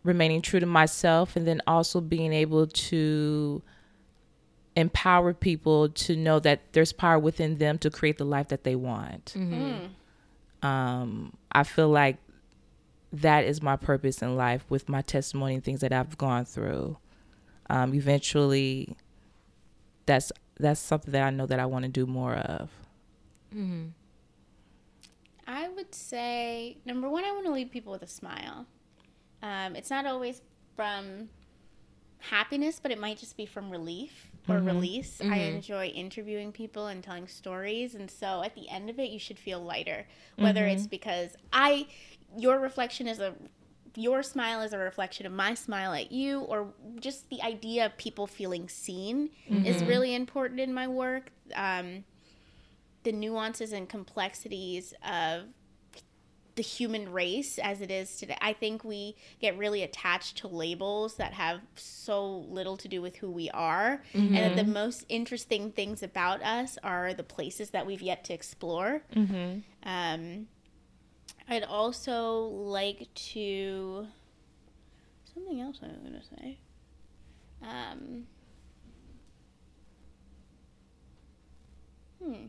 remaining true to myself, and then also being able to empower people to know that there's power within them to create the life that they want. Um, I feel like that is my purpose in life with my testimony and things that I've gone through. Um, eventually, that's that's something that I know that I want to do more of. Mm-hmm. I would say number one, I want to leave people with a smile. Um, it's not always from happiness, but it might just be from relief or release. I enjoy interviewing people and telling stories, and so at the end of it, you should feel lighter. Whether it's because I, your reflection is a your smile is a reflection of my smile at you, or just the idea of people feeling seen is really important in my work. Um, the nuances and complexities of the human race as it is today. I think we get really attached to labels that have so little to do with who we are. And that the most interesting things about us are the places that we've yet to explore. Um, I'd also like to. Something else I was going to say. Um, hmm.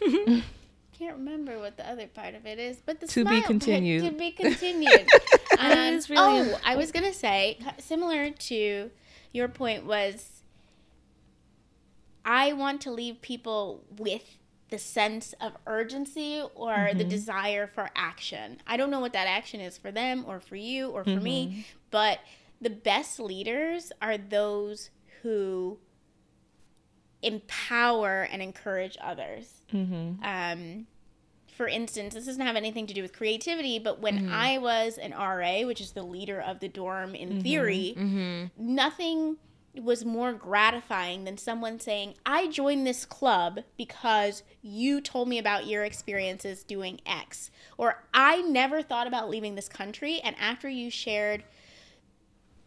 Can't remember what the other part of it is, but the To be part- continued. To be continued. um, really oh, I was gonna say similar to your point was I want to leave people with the sense of urgency or the mm-hmm. desire for action. I don't know what that action is for them or for you or for me, mm-hmm. but the best leaders are those who empower and encourage others. Mm-hmm. Um, for instance, this doesn't have anything to do with creativity, but when I was an RA, which is the leader of the dorm in theory, nothing was more gratifying than someone saying, I joined this club because you told me about your experiences doing X. Or I never thought about leaving this country, and after you shared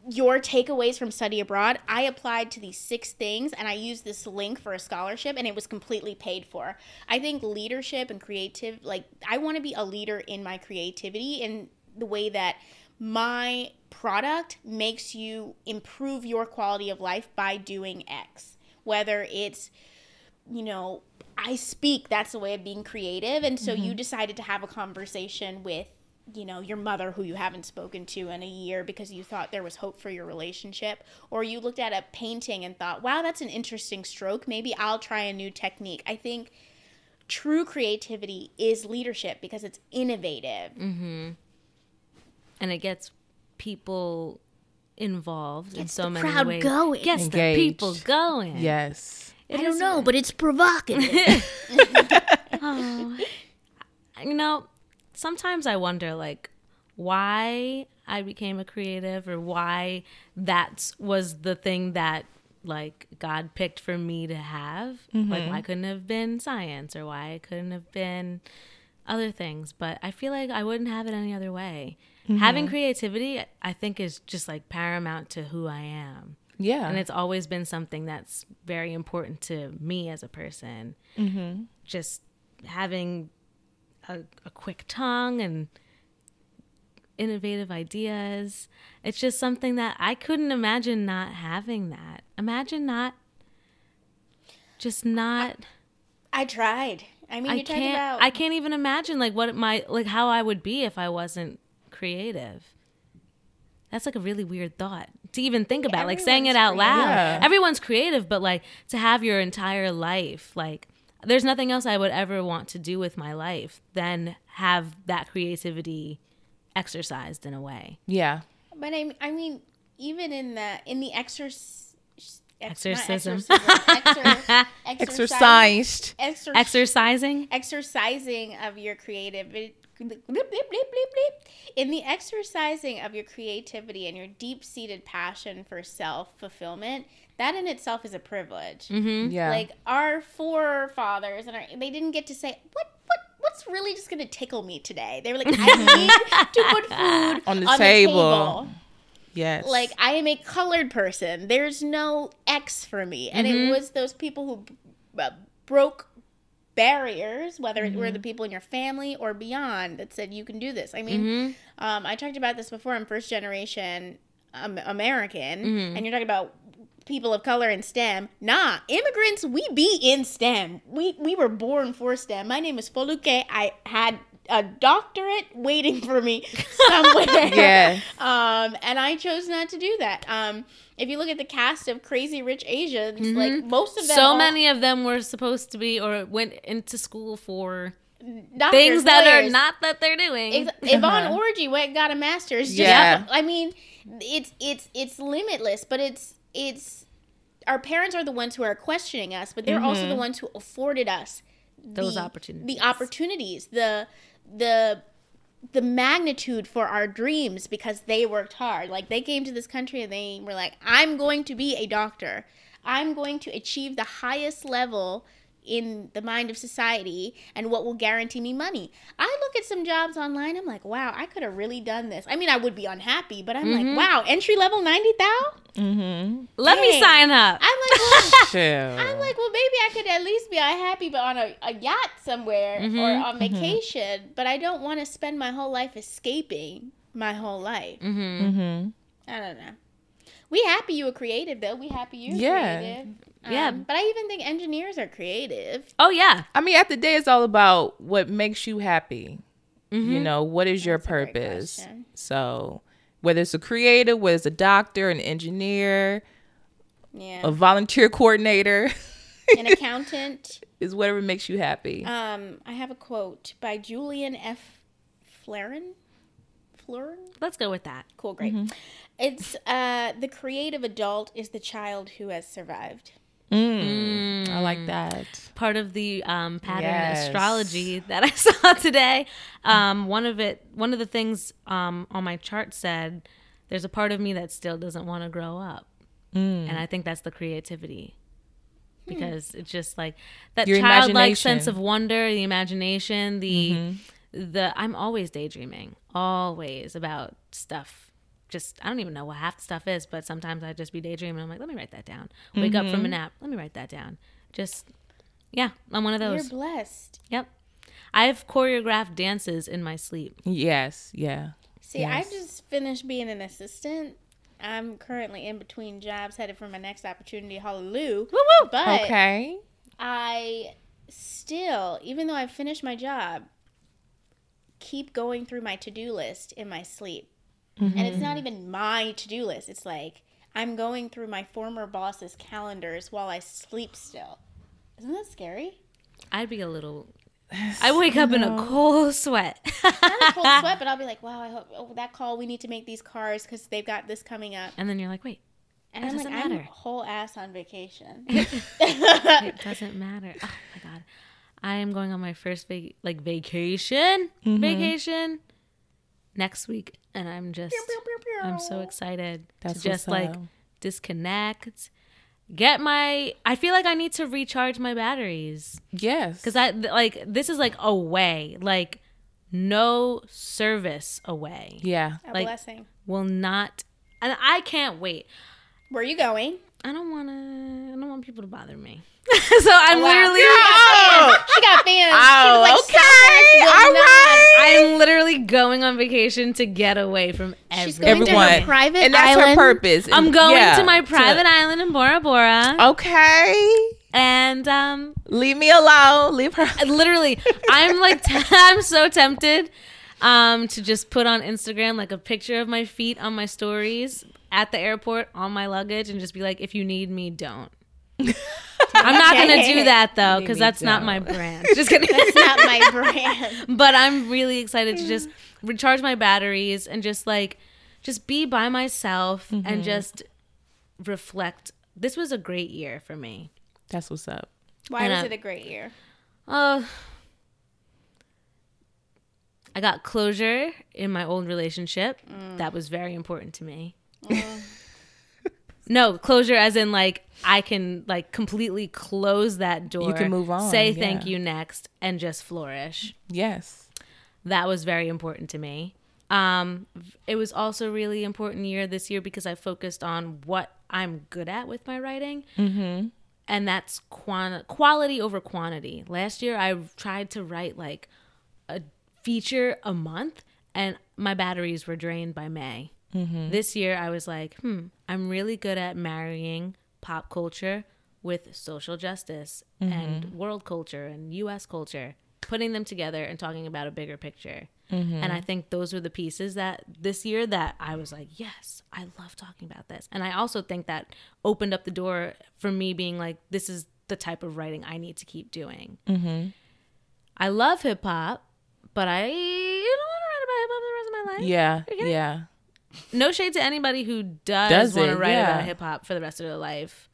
your takeaways from study abroad, I applied to these six things and I used this link for a scholarship and it was completely paid for. I think leadership and creative, like, I want to be a leader in my creativity in the way that my product makes you improve your quality of life by doing X. Whether it's, you know, I speak, that's a way of being creative. And so you mm-hmm. decided to have a conversation with you know your mother who you haven't spoken to in a year because you thought there was hope for your relationship. Or you looked at a painting and thought wow that's an interesting stroke. Maybe i'll try a new technique. I think true creativity is leadership because it's innovative mm-hmm. And it gets people involved in so the many crowd ways. going. Gets the people going. Yes. It i don't is- know but it's provocative Oh, you know, sometimes I wonder, like, why I became a creative or why that was the thing that like God picked for me to have. Like mm-hmm. why couldn't have been science or why it couldn't have been other things. But I feel like I wouldn't have it any other way. Having mm-hmm. creativity, I think, is just like paramount to who I am. Yeah. And it's always been something that's very important to me as a person. Mm-hmm. Just having a, a quick tongue and innovative ideas. It's just something that I couldn't imagine not having that. Imagine not, just not. I tried. I mean, I you talked can't. about. I can't even imagine like what my like how I would be if I wasn't creative. That's like a really weird thought to even think about. Like saying it out loud. Yeah. Everyone's creative, but like to have your entire life, like there's nothing else I would ever want to do with my life than have that creativity exercised in a way. yeah. But I, I mean, even in the in the exorc- ex- Exorcism. exorcism, exor- exercise- Exercised. exor- Exercising. exercising of your creative bleep, bleep, bleep, in the exercising of your creativity and your deep-seated passion for self-fulfillment that in itself is a privilege Mm-hmm. Yeah. like our forefathers and our, they didn't get to say what what what's really just gonna tickle me today they were like i need to put food On the table. yes. like I am a colored person. There's no X for me, and Mm-hmm. it was those people who b- broke barriers, whether it Mm-hmm. were the people in your family or beyond, that said you can do this. I mean, Mm-hmm. um, I talked about this before. I'm first generation um, American, Mm-hmm. and you're talking about people of color in STEM. Nah, immigrants, we be in STEM. We we were born for STEM. My name is Foluke. I had a doctorate waiting for me somewhere. Yeah. Um, and I chose not to do that. Um, if you look at the cast of Crazy Rich Asians, like most of them, Mm-hmm. So all- many of them were supposed to be or went into school for doctors, things that are not that they're doing. Ex- Yvonne Orgy went got a master's. Just Yeah. I mean, it's it's it's limitless, but it's it's our parents are the ones who are questioning us, but they're also the ones who afforded us Those the- opportunities. the opportunities, the the the magnitude for our dreams because they worked hard. Like they came to this country and they were like, "I'm going to be a doctor. I'm going to achieve the highest level in the mind of society and what will guarantee me money." I look at some jobs online. I'm like, "Wow, I could have really done this." I mean, I would be unhappy, but I'm like, "Wow, entry level ninety thousand? Mm-hmm. Let me sign up. I'm like, well, I'm like, well, maybe I could at least be happy, but on a, a yacht somewhere or on vacation. But I don't want to spend my whole life escaping my whole life. mm-hmm. mm-hmm. I don't know. We happy you were creative though. We happy you're Yeah. creative. Yeah. Um, but I even think engineers are creative. Oh yeah. I mean, at the day, it's all about what makes you happy. You know, what is your That's a great purpose? So, whether it's a creative, whether it's a doctor, an engineer, Yeah. a volunteer coordinator, An accountant. is whatever makes you happy. Um, I have a quote by Julian F. Fleron. Fleuren? Let's go with that. Cool, great. Mm-hmm. It's uh, the creative adult is the child who has survived. Mm, I like that. Part of the um, pattern Yes. astrology that I saw today. Um, one of it, one of the things um, on my chart said, "There's a part of me that still doesn't want to grow up," Mm. and I think that's the creativity. Because it's just like that Your childlike sense of wonder, the imagination, the Mm-hmm. the I'm always daydreaming, always about stuff. Just I don't even know what half the stuff is, but sometimes I just be daydreaming. I'm like, let me write that down. Wake up Mm-hmm. from a nap, let me write that down. Just yeah, I'm one of You're those. blessed. Yep. I've choreographed dances in my sleep. Yes, yeah. See, I just finished being an assistant. I'm currently in between jobs, headed for my next opportunity. Hallelujah. Woo woo. But Okay. I still, even though I've finished my job, keep going through my to do list in my sleep. And it's not mm-hmm. even my to do list. It's like I'm going through my former boss's calendars while I sleep still. Isn't that scary? I'd be a little. I wake up in a cold sweat. Not a cold sweat, but I'll be like, wow, I hope oh, that call. We need to make these cars because they've got this coming up. and then you're like, wait, And It I'm like, doesn't I'm matter. whole ass on vacation. it doesn't matter. Oh my god, I am going on my first vac- like vacation, mm-hmm. vacation next week, and I'm just I'm so excited That's to just like up. disconnect, get my. I feel like I need to recharge my batteries Yes. because I like this is like away, like no service away. yeah. A Like- blessing. Will not, and I can't wait. Where are you going? I don't want to. I don't want people to bother me. so I'm wow. literally. Oh, She got fans. Oh, she was like, okay. Southwest will All not. right. I'm literally going on vacation to get away from everyone. She's everyone. going to her Everyone. private and that's island. her purpose. I'm going yeah, to my private island in Bora Bora, Okay. and um, Leave me alone. Leave her. literally, I'm like, i I'm so tempted, um, to just put on Instagram like a picture of my feet on my stories at the airport on my luggage, and just be like, if you need me, don't. I'm not gonna do that though, because that's not my brand. Just kidding. That's not my brand. but I'm really excited to just recharge my batteries and just like just be by myself Mm-hmm. and just reflect. This was a great year for me. That's what's up. Why And was I- it a great year? Uh I got closure in my old relationship. Mm. That was very important to me. no, closure as in like I can like completely close that door. You can move on, Say thank you next and just flourish. Yes. that was very important to me. Um, it was also really important year this year because I focused on what I'm good at with my writing, mm-hmm. and that's quan- quality over quantity. Last year, I tried to write like a feature a month, and my batteries were drained by May. Mm-hmm. This year, I was like, hmm, I'm really good at marrying pop culture with social justice and mm-hmm. world culture and U.S. culture, putting them together and talking about a bigger picture. Mm-hmm. And I think those were the pieces that this year that I was like, yes, I love talking about this. And I also think that opened up the door for me being like, this is the type of writing I need to keep doing. I love hip hop, but I you don't want to write about hip hop the rest of my life. Yeah. Okay. Yeah. No shade to anybody who does, Does want to write yeah. about hip hop for the rest of their life.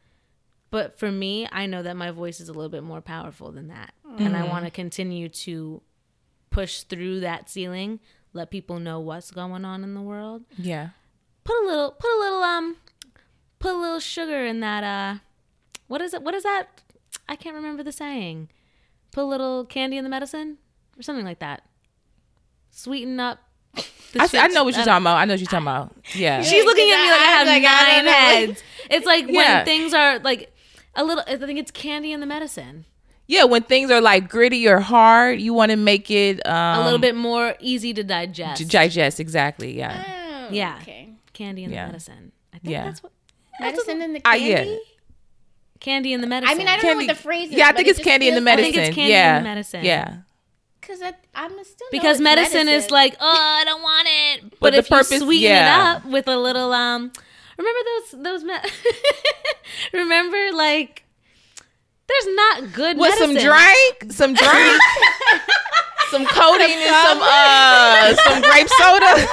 But for me, I know that my voice is a little bit more powerful than that. And I want to continue to push through that ceiling, let people know what's going on in the world. Yeah. Put a little put a little um put a little sugar in that uh what is it? What is that? I can't remember the saying. Put a little candy in the medicine or something like that. Sweeten up. the I, I know what you're talking about. I know what you're talking about. Yeah. She's looking at me like I have Like, I nine don't heads. It's like Yeah. when things are like a little. I think it's candy in the medicine. Yeah. When things are like gritty or hard, you want to make it um, A little bit more easy to digest. to digest. Exactly. Yeah. Oh, Yeah. Okay. candy in Yeah. the medicine. I think Yeah. that's what Medicine in the I- candy. yeah. candy in the medicine. I mean, I don't know what the phrase is. Yeah, I think it's just candy in the feels like- medicine. think it's candy in yeah. the medicine. Yeah. Cause I, I'm still because it's medicine, is like, oh, I don't want it. But, the if purpose- you sweeten yeah. it up with a little um, remember those those me- remember like. There's not good With some drink, some drink, some codeine and some uh some grape soda.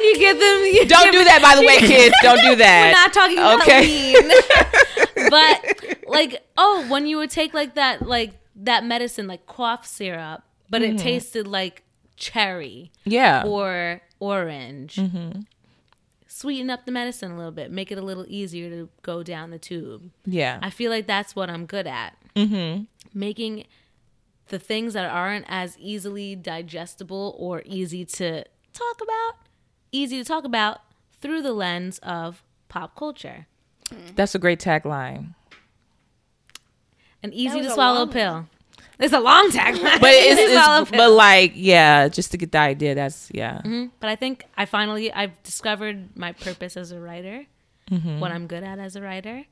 You get them. You Don't give do that, by the way, kids. Don't do We're that. not talking about Okay. lean. but like, oh, when you would take like that, like that medicine, like cough syrup, but Mm-hmm. it tasted like cherry Yeah. or orange. Mm-hmm. Sweeten up the medicine a little bit, make it a little easier to go down the tube. yeah. I feel like that's what I'm good at. Mm-hmm. Making the things that aren't as easily digestible or easy to talk about, easy to talk about through the lens of pop culture. That's a great tagline. An easy to swallow long pill. It's a long tagline. But it's, it's but like yeah, just to get the idea. That's yeah. Mhm. But I think I finally I've discovered my purpose as a writer, what I'm good at as a writer.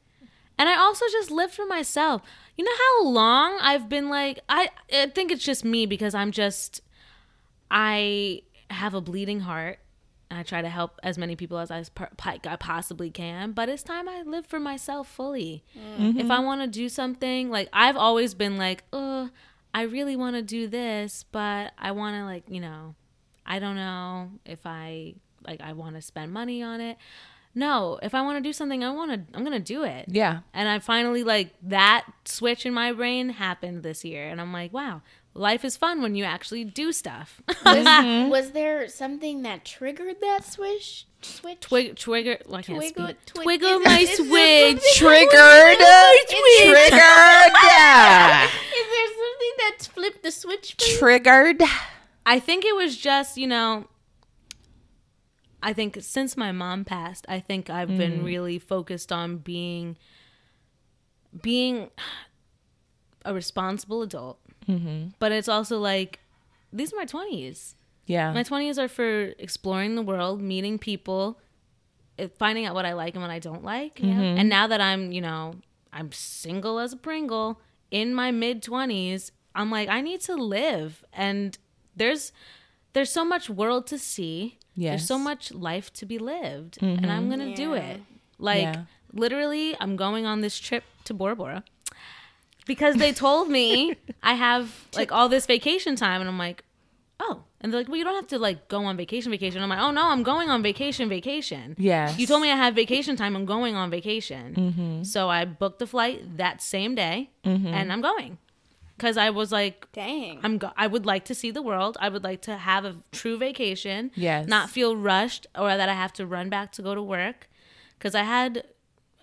And I also just live for myself. You know how long I've been like I I think it's just me because I'm just I have a bleeding heart. And I try to help as many people as I, I possibly can, but it's time I live for myself fully. Mm-hmm. If I want to do something, like I've always been like, oh, I really want to do this, but I want to like, you know, I don't know if I like I want to spend money on it. No, if I want to do something, I want to I'm going to do it. Yeah. And I finally like that switch in my brain happened this year and I'm like, wow, life is fun when you actually do stuff. Was, was there something that triggered that swish? Switch? Twig, trigger, well, Twiggle- twig- Twiggle is my it- is there switch. Triggered. Is there- Triggered. Is there something that's flipped the switch? for you? Triggered. I think it was just, you know, I think since my mom passed, I think I've been mm. really focused on being being a responsible adult. Mm-hmm. But it's also like these are my 20s. Yeah. My 20s are for exploring the world, meeting people, eh, finding out what I like and what I don't like. Mm-hmm. And now that I'm, you know, I'm single as a Pringle in my mid 20s, I'm like I need to live and there's there's so much world to see. There's so much life to be lived and I'm mm-hmm. going to do it. Like Yeah. literally I'm going on this trip to Bora Bora because they told me I have like all this vacation time and I'm like, "Oh." And they're like, "Well, you don't have to like go on vacation vacation." I'm like, "Oh no, I'm going on vacation vacation." Yeah. You told me I have vacation time. I'm going on vacation. Mm-hmm. So I booked the flight that same day and I'm going. Cuz I was like Dang. I'm go- I would like to see the world. I would like to have a true vacation. Yes. Not feel rushed or that I have to run back to go to work. Cuz I had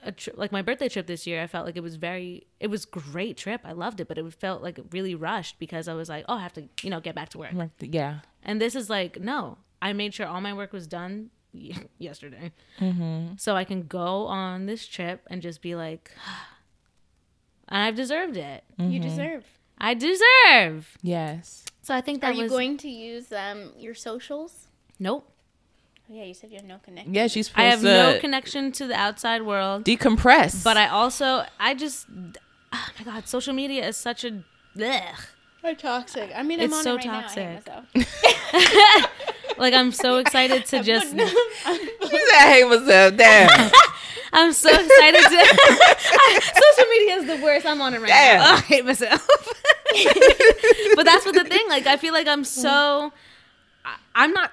a trip like my birthday trip this year. I felt like it was very it was great trip. I loved it, but it felt like really rushed because I was like, "Oh, I have to, you know, get back to work." Like, Yeah. And this is like, no, I made sure all my work was done yesterday. Mm-hmm. So I can go on this trip and just be like, and I've deserved it. You deserve. I deserve. Yes. So I think that Are you was going to use um your socials? nope. Oh, yeah, you said you have no connection. Yeah, she's supposed I have to no connection to the outside world, decompress. but I also I just oh my god, social media is such a ugh. Are toxic. I mean, It's I'm on so it right now. I hate toxic. like I'm so excited to just she said, "Hey, what's damn." I'm so excited to. Social media is the worst. I'm on it right Damn. now. I hate myself. but that's what the thing. Like, I feel like I'm so. I'm not.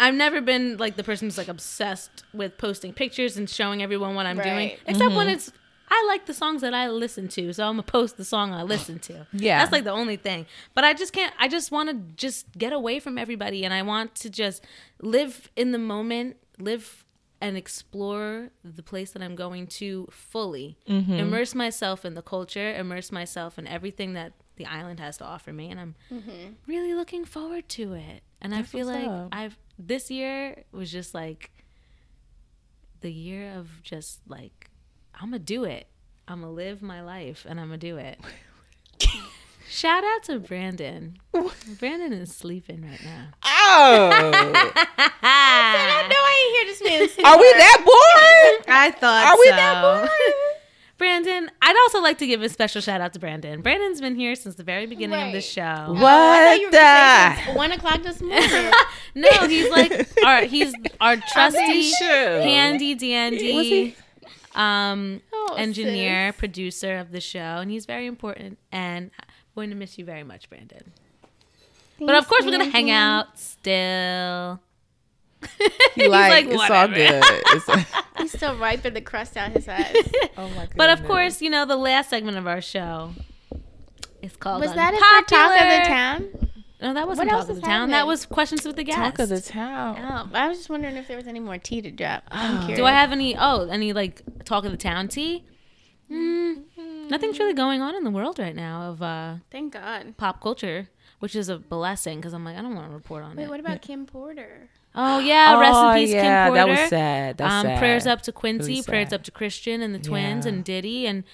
I've never been like the person who's like obsessed with posting pictures and showing everyone what I'm doing. Right. Except when it's. I like the songs that I listen to, so I'm gonna post the song I listen to. Yeah. that's like the only thing. But I just can't. I just want to just get away from everybody, and I want to just live in the moment, live and explore the place that I'm going to fully. Mm-hmm. Immerse myself in the culture, immerse myself in everything that the island has to offer me, and I'm mm-hmm. really looking forward to it. And I feel like up. I've this year was just like the year of just like I'm gonna do it. I'm gonna live my life, and I'm gonna do it. Shout out to Brandon. Brandon is sleeping right now. Oh, I know I ain't here to spend. are we that bored? I thought Are we that bored? Brandon, I'd also like to give a special shout out to Brandon. Brandon's been here since the very beginning of this Right. show. What the? One o'clock this morning. No, he's like our he's our trusty, handy dandy um Oh, engineer, sis. producer of the show, and he's very important. And I'm going to miss you very much, Brandon. But of course, we're gonna hang out still. He like, like, it's all good. It's, He's still wiping the crust out his eyes. oh my god! But of course, you know the last segment of our show is called Was that it for Talk of the Town? No, that wasn't What Talk of the is Town. That was questions with the guest. talk of the town. Oh, I was just wondering if there was any more tea to drop. I'm. Do I have any? Oh, any like talk of the town tea? Mm, nothing's really going on in the world right now of uh, Thank God. pop culture, which is a blessing because I'm like I don't want to report on Wait, it. what about Kim Porter? Oh yeah, rest Oh, in peace, yeah, Kim Porter. that was sad. That's um, sad. prayers up to Quincy, Really prayers up to Christian and the twins Yeah. and Diddy and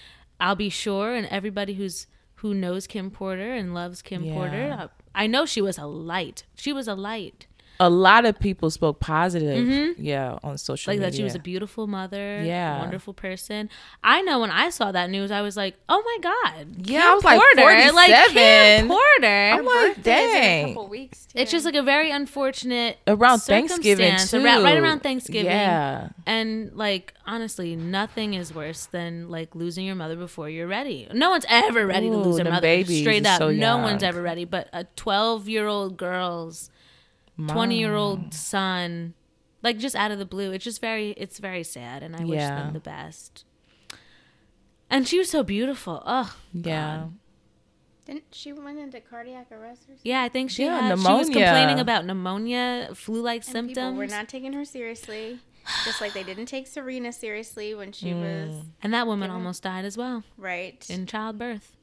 I'll be sure and everybody who's who knows Kim Porter and loves Kim Yeah. Porter. Uh, I know she was a light. She was a light. A lot of people spoke positive. Yeah, on social Mm-hmm. like media. that she was a beautiful mother Yeah. wonderful person i know when i saw that news i was like oh my god Yeah, Kim I was like porter like kim 47. porter I'm like, Birthday's in a dang. couple weeks. Too. it's just like a very unfortunate Around Thanksgiving too. around- right around thanksgiving Yeah. and like honestly nothing is worse than like losing your mother before you're ready no one's ever ready to lose their them mother babies straight up so no one's ever ready but a 12 year old girl's 20 year old son like just out of the blue it's just very it's very sad and i wish them the best and she was so beautiful oh Yeah. God. Didn't she went into cardiac arrest or something? Yeah, I think she Yeah, had, she was complaining about pneumonia, flu-like symptoms. And people symptoms, were not taking her seriously. Just like they didn't take Serena seriously when she mm. was and that woman Given- almost died as well right. in childbirth.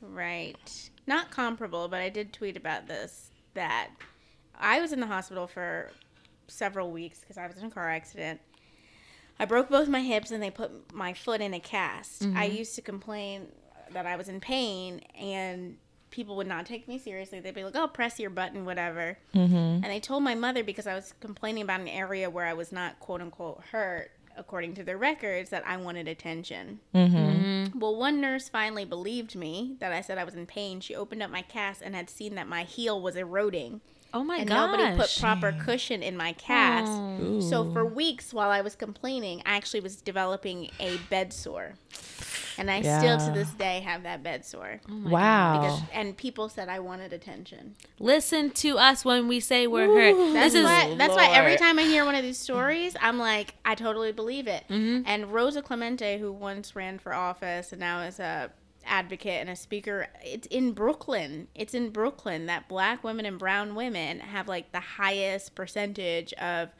Right. Not comparable, but I did tweet about this that I was in the hospital for several weeks because I was in a car accident. I broke both my hips and they put my foot in a cast. I used to complain that I was in pain and people would not take me seriously. They'd be like, "Oh, press your button, whatever." Mm-hmm. And they told my mother because I was complaining about an area where I was not quote unquote hurt, according to their records, that I wanted attention. Mm-hmm. Well, one nurse finally believed me that I said I was in pain. She opened up my cast and had seen that my heel was eroding. Oh my and gosh! nobody put proper cushion in my cast. Oh. So for weeks while I was complaining, I actually was developing a bed sore. And I still to this day have that bed sore. Oh my Wow. Because, and people said I wanted attention. Listen to us when we say we're hurt. That's This is why. That's why every time I hear one of these stories, I'm like, I totally believe it. Mhm. And Rosa Clemente, who once ran for office and now is a advocate and a speaker, it's in Brooklyn. It's in Brooklyn that black women and brown women have like the highest percentage of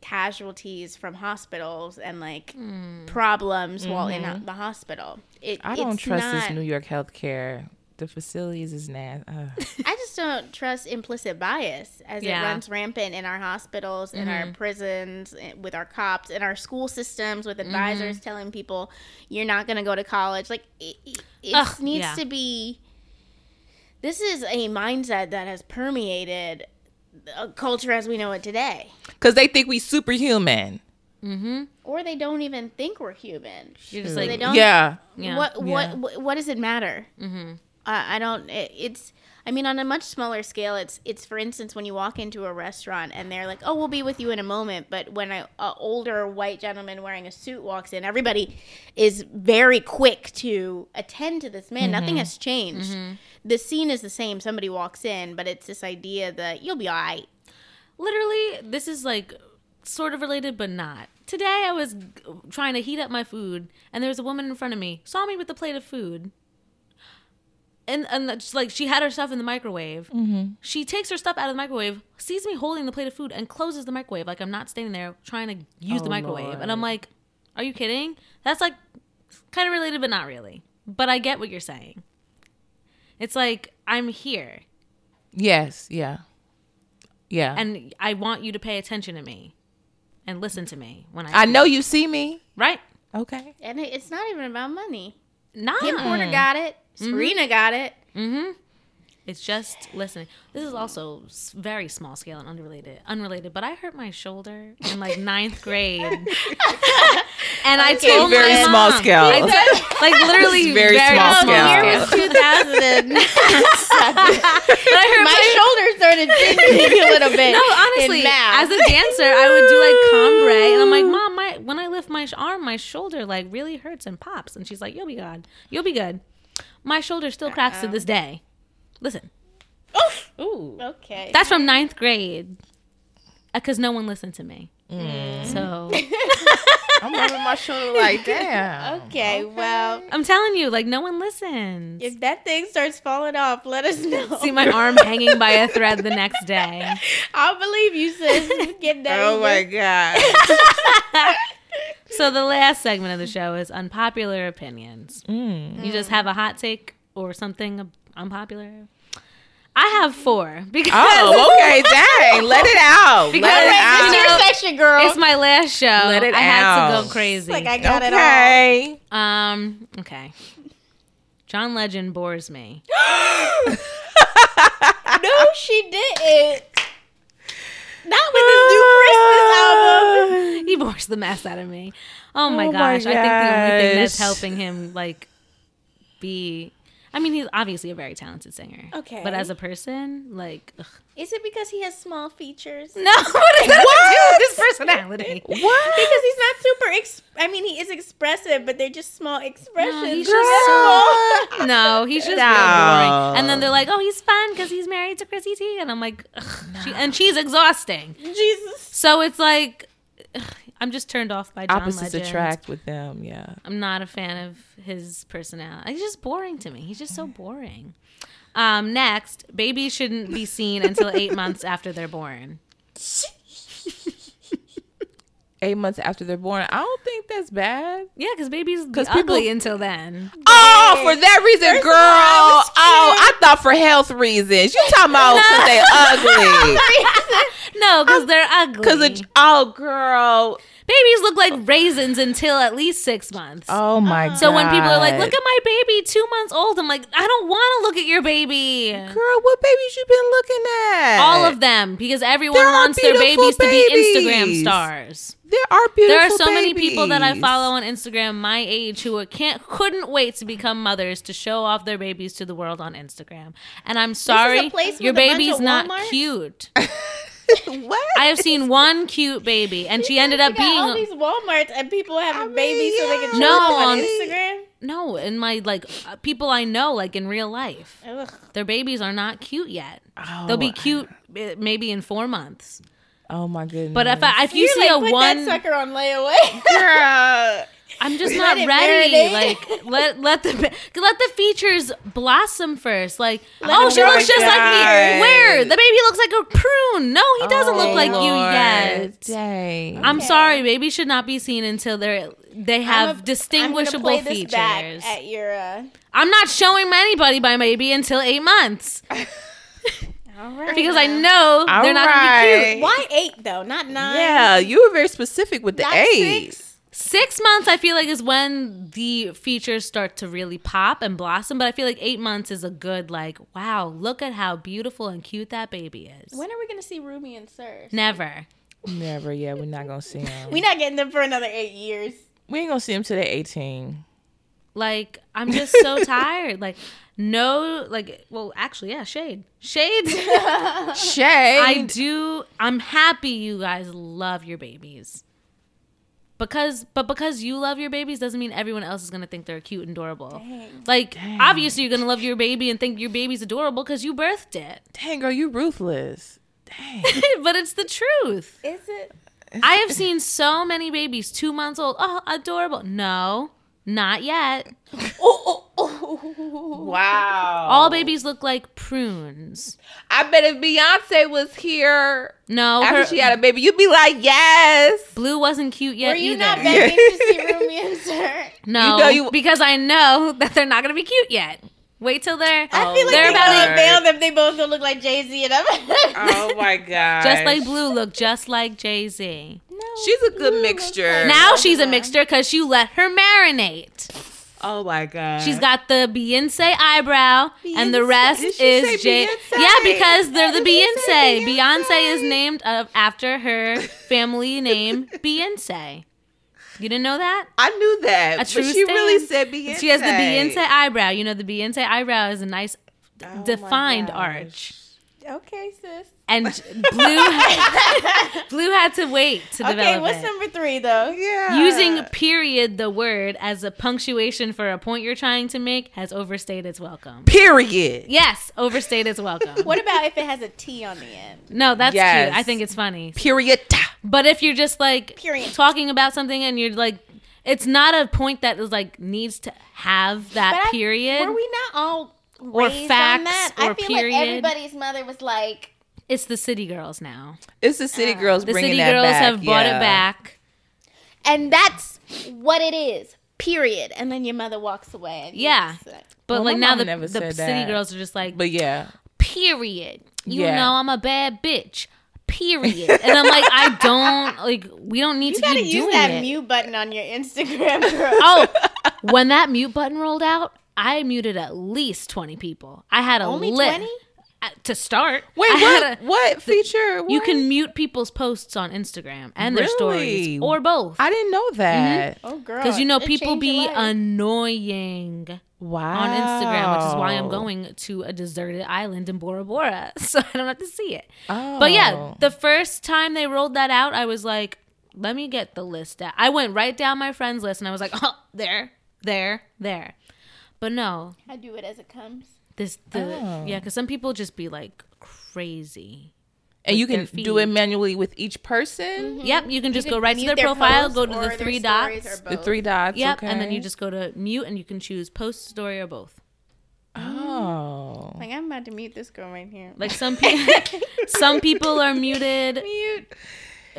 casualties from hospitals and like hmm. problems while in mm-hmm. the hospital. It, I don't it's trust not- this New York healthcare. The facilities is nasty. I just don't trust implicit bias as Yeah. it runs rampant in our hospitals, in Mm-hmm. our prisons, with our cops, in our school systems, with Mm-hmm. advisors telling people you're not going to go to college. Like it, it, it Ugh, needs yeah. to be. This is a mindset that has permeated uh, culture as we know it today, Because they think we superhuman. Mm-hmm. or they don't even think we're human. You're just So like, they don't. Yeah. yeah. What what Yeah. what what does it matter? Mm-hmm. I I don't. It, it's. I mean, on a much smaller scale, it's it's for instance when you walk into a restaurant and they're like, "Oh, we'll be with you in a moment," but when a, a older white gentleman wearing a suit walks in, everybody is very quick to attend to this man. Nothing mm-hmm. has changed. Mm-hmm. The scene is the same. Somebody walks in, but it's this idea that you'll be all right. Literally, this is like sort of related, but not. Today, I was g- trying to heat up my food, and there was a woman in front of me, saw me with a plate of food. And, and just like she had her stuff in the microwave. Mm-hmm. She takes her stuff out of the microwave, sees me holding the plate of food, and closes the microwave. Like I'm not standing there trying to use Oh, the microwave. And I'm like, are you kidding? That's like kind of related, but not really. But I get what you're saying. It's like I'm here, Yes. Yeah. Yeah. and I want you to pay attention to me and listen to me when I. I know you see me. right? Okay. And it's not even about money. Nah. Kim Porter got it. Serena got it. Mm-hmm. It's just listening. This is also very small scale and unrelated. Unrelated, but I hurt my shoulder in like ninth grade, and I Okay, told very my small mom. scale. I said- like literally It's very small scale. year was 2000. But I hurt my my shoulders started tingling a little bit. No, honestly, as a dancer, I would do like cambré, and I'm like, Mom, when I lift my arm, my shoulder like really hurts and pops, and she's like, You'll be good, you'll be good. My shoulder still cracks to this day. Listen, Oof. Ooh. okay. that's from ninth grade, uh, because no one listened to me. Mm. So I'm rubbing my shoulder like damn. okay, well, I'm telling you, like no one listens. if that thing starts falling off, let us know. See my arm hanging by a thread the next day. I'll believe you, sis. Get that. Oh my god. So the last segment of the show is unpopular opinions. Mm. You just have a hot take or something unpopular. I have four because Oh, okay. Dang. Let it out. Because- Let it It's your out. section, girl. it's my last show. Let it I had to go crazy. like I got it all. Okay. um. Okay. John Legend bores me. No, she didn't. Not with this new Christmas album. He bores the mess out of me. Oh my Oh my gosh! I think the only thing that's helping him like be. I mean, he's obviously a very talented singer. Okay. But as a person, like, ugh. Is it because he has small features? no, what that have to do with his personality? What? Because he's not super. Ex- I mean, he is expressive, but they're just small expressions. he's They're just small. No, he's just No. real boring. And then they're like, "Oh, he's fun because he's married to Chrissy T," and I'm like, ugh, she, and she's exhausting. Jesus. So it's like, ugh, I'm just turned off by John Opposites Legend. attract with them. Yeah. I'm not a fan of his personality. He's just boring to me. He's just so boring. Um, next, babies shouldn't be seen until eight months after they're born. Eight months after they're born. I don't think that's bad. Yeah, because babies be 'Cause ugly people- until then. Oh, for that reason, First girl. I Oh, I thought for health reasons. You talking about because they ugly? No, because they're ugly. Because oh, girl. Babies look like raisins until at least six months. Oh my god. so when people are like, "Look at my baby, two months old," I'm like, "I don't want to look at your baby." girl, what babies you been looking at? All of them, because everyone There wants their beautiful babies to be Instagram stars. There are beautiful. Babies. There are so many people that I follow on Instagram my age who can't couldn't wait to become mothers to show off their babies to the world on Instagram. And I'm sorry, place your with a bunch baby's of not Walmarts? cute. what? I have seen one cute baby, and she ended up You got all being these WalMarts and people having I mean, babies so they can. No, them on on- Instagram. no in my like uh, people I know like in real life. Ugh. Their babies are not cute yet. Oh, They'll be cute uh, maybe in four months. Oh my goodness. But if I, if you You see like, a put one, that sucker on layaway. girl. I'm just not ready. marinate. Like let let the let the features blossom first. Like Let oh, she looks just like me. God. Where the baby looks like a prune. No, he doesn't look Oh, like you yet. Dang. I'm Okay. sorry, babies should not be seen until they're they have I'm a- distinguishable I'm play features. this back at your. Uh, I'm not showing anybody my baby until eight months all right. because I know All they're not gonna be cute. Why eight though? Not nine. yeah, you were very specific with the Not age. six. Six months, I feel like, is when the features start to really pop and blossom. But I feel like eight months is a good, like, wow, look at how beautiful and cute that baby is. When are we gonna see Ruby and Sir? Never. Never. Yeah, we're not gonna see them. we're not getting them for another eight years. we ain't gonna see them till they're 18. Like, I'm just so tired. Like, no, like, well, actually, yeah, shade. Shade. shade. I do. I'm happy you guys love your babies. Because, but because you love your babies doesn't mean everyone else is gonna think they're cute and adorable. Dang. Like, obviously, you're gonna love your baby and think your baby's adorable because you birthed it. Dang, girl, you ruthless. Dang. but it's the truth. Is it? I have seen so many babies two months old. Oh, adorable. No, not yet. Oh, oh, oh. Wow. All babies look like prunes. I bet if Beyonce was here No, after her, she had a baby, you'd be like, yes. Blue wasn't cute yet Were you either. not begging to see Ruby and Sir? no, You know you- because I know that they're not gonna be cute yet. Wait till they're I feel like they're they're about gonna unveil them. They both gonna look like Jay Z and I'm Oh my god. just like Blue look just like Jay Z. No, She's a good Blue mixture. Now she's of a mixture because you let her marinate. Oh my god. She's got the Beyonce eyebrow, and the rest Did she is say Jay. Beyonce? Yeah, because they're the Beyonce. Beyonce Beyonce? is named of, after her family name, Beyonce. You didn't know that? I knew that. A but true she really said Beyonce. She has the Beyonce eyebrow. You know, the Beyonce eyebrow is a nice, Oh defined arch. Okay, sis. And Blue, Blue had to wait to Okay, develop Okay, what's it. number three though? Yeah. Using period, the word, as a punctuation for a point you're trying to make has overstayed its welcome. period. Yes, overstayed its welcome. What about if it has a T on the end? No, that's Yes. cute. I think it's funny. Period. But if you're just like Period. talking about something and you're like, it's not a point that is like needs to have that I- period. Were we not all Or raised facts on that? or I feel period. like everybody's mother was like, it's the city girls now. It's the city uh, girls The bringing city that girls back. have brought yeah. it back. and that's what it is. Period. And then your mother walks away. And Yeah. like, uh, But Well, like now the, never the city that. girls are just like, But yeah. period. You Yeah. know I'm a bad bitch. Period. and I'm like, I don't like. We don't need You to gotta keep use doing that it. mute button on your Instagram, girl. oh, when that mute button rolled out, I muted at least 20 people. I had a Only lit 20? uh, to start. Wait, I what? a- what feature? you What? can mute people's posts on Instagram and their stories or both. I didn't know that. Oh, girl. Because you know it people be annoying Wow. on Instagram, which is why I'm going to a deserted island in Bora Bora, so I don't have to see it. Oh. But yeah, the first time they rolled that out, I was like, let me get the list out. I went right down my friends list and I was like, oh, there, there, there. But no, I do it as it comes. this the Oh. yeah, because some people just be like crazy. And you can do it manually with each person. Mm-hmm. Yep, you can just You go right to mute their, profile, go to the three dots. The three dots. Yep, okay. and then you just go to mute and you can choose post, story, or both. Oh. Like I'm about to mute this girl right here. Like some people, some people are muted Mute.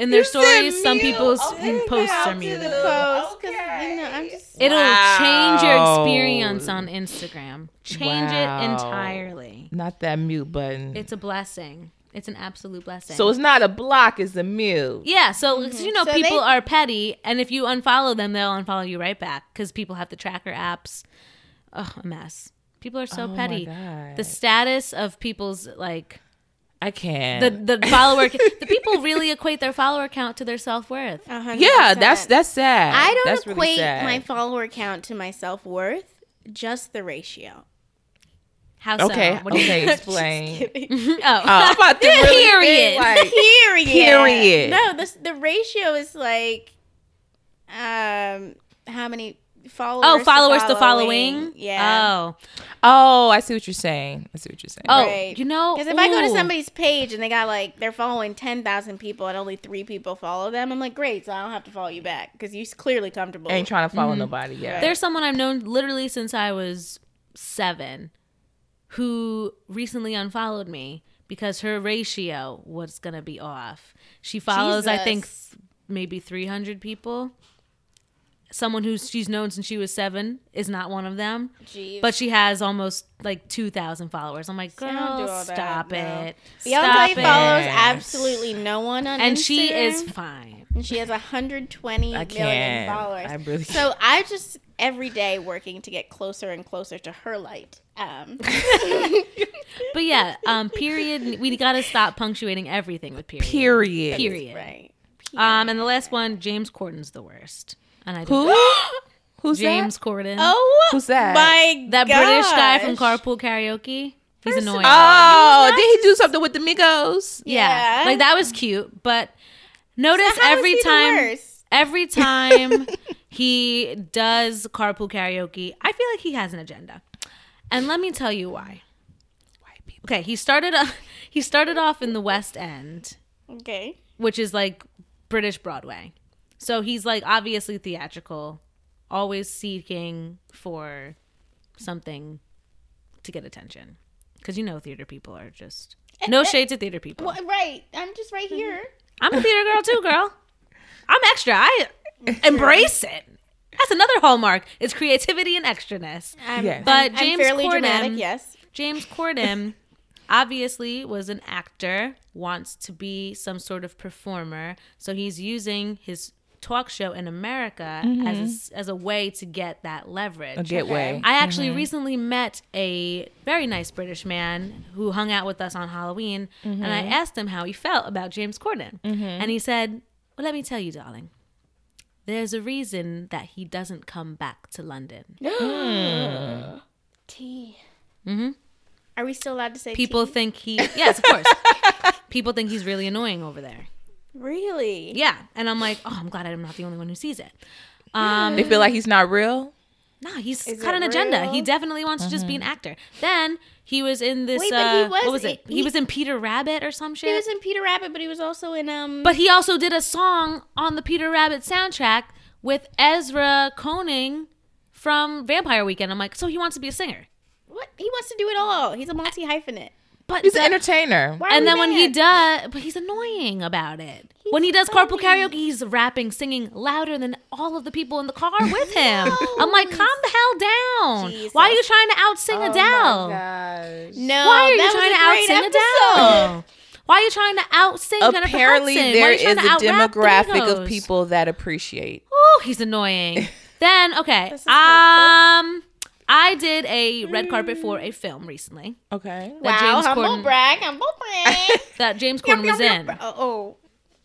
In their You stories. Some people's Okay, posts are do muted. post Okay. you know I'm just It'll change your experience on Instagram. Change it entirely. Not that mute button. It's a blessing. It's an absolute blessing. so it's not a block, it's a mute. yeah, so 'cause mm-hmm. you know So people they- are petty, and if you unfollow them, they'll unfollow you right back because people have the tracker apps. Ugh, a mess. People are so Oh my petty. God. The status of people's like I can't. the the follower the people really equate their follower count to their self-worth. yeah, that's that's sad. I don't that's really equate sad. my follower count to my self worth, just the ratio. How so? Okay, What do you okay, mean? explain. oh. Oh, I'm about to really Period. think, like, Period. Period. No, the the ratio is like, um, how many followers? Oh, followers to following. following. Yeah. Oh. oh, I see what you're saying. I see what you're saying. Oh, Right. you know. Because if I go to somebody's page and they got like they're following ten thousand people and only three people follow them, I'm like, great, so I don't have to follow you back because you're clearly comfortable. ain't trying to Mm-hmm. follow nobody yet. There's someone I've known literally since I was seven who recently unfollowed me because her ratio was going to be off. She follows, I think, maybe 300 people. Someone who she's known since she was seven is not one of them, Jeez. but she has almost like 2,000 followers. I'm like, I don't do girl, all that, stop no. it. Beyonce Stop it. follows absolutely no one on And Instagram, she is fine. and she has 120 I million can't. followers. I really so I just every day working to get closer and closer to her light. Um, But yeah, um, period. We got to stop punctuating everything with period. Period. Period. right. Um, and the last one, James Corden's the worst. And I Who? don't Who's James Corden. Oh, Who's that? My that British guy from. Carpool Karaoke. He's First- annoying. that? Oh, did he do something with the Migos? yeah. Yeah. like that was cute. But notice How is every he the time, every time he does Carpool Karaoke, I feel like he has an agenda. And let me tell you why. White people. Okay, he started. Uh, he started off in the West End. Okay. which is like British Broadway. So he's like obviously theatrical, always seeking for something to get attention. Because you know, theater people are just no shade to theater people. Well, right. I'm just right mm-hmm. here. I'm a theater girl too, girl. I'm extra. I embrace it. That's another hallmark. It's creativity and extraness. I'm, Yes. But I'm, James I'm fairly Corden- dramatic. Yes. James Corden obviously was an actor, wants to be some sort of performer, so he's using his talk show in America as a, mm-hmm. s- as a way to get that leverage. A gateway. I actually mm-hmm. recently met a very nice British man who hung out with us on Halloween, and I mm-hmm. asked him how he felt about James Corden. And he said, Well, let me tell you, darling, there's a reason that he doesn't come back to London. Hmm. T. Mhm. Are we still allowed to say People tea? think he, yes, of course. People think he's really annoying over there. Really? Yeah. And I'm like, Oh, I'm glad I'm not the only one who sees it. Um, They feel like he's not real. No, he's Is got it an agenda. real? He definitely wants to just be an actor. Then he was in this. Wait, but he uh, was- what was it? He, he- was in Peter Rabbit or some shit. He was in Peter Rabbit, but he was also in um. but he also did a song on the Peter Rabbit soundtrack with Ezra Koenig from Vampire Weekend. I'm like, so he wants to be a singer. what? He wants to do it all. He's a multi hyphenate. But He's the- an entertainer. And we then when he does, but he's annoying about it. He's when he does carpool karaoke, he's rapping, singing louder than all of the people in the car with him. I'm like, calm the hell down. Jesus. Why are you trying to out sing Oh Adele? No, Why are you trying to was out sing great episode. Adele? Why are you trying to out sing Jennifer Apparently, Hudson? Why there are you is trying a out-rap demographic of people that appreciate. Oh, he's annoying. then okay, This is um, I did a red carpet for a film recently Okay. that Wow, James humble Corden brag, humble brag. that James Corden was in. Oh, oh,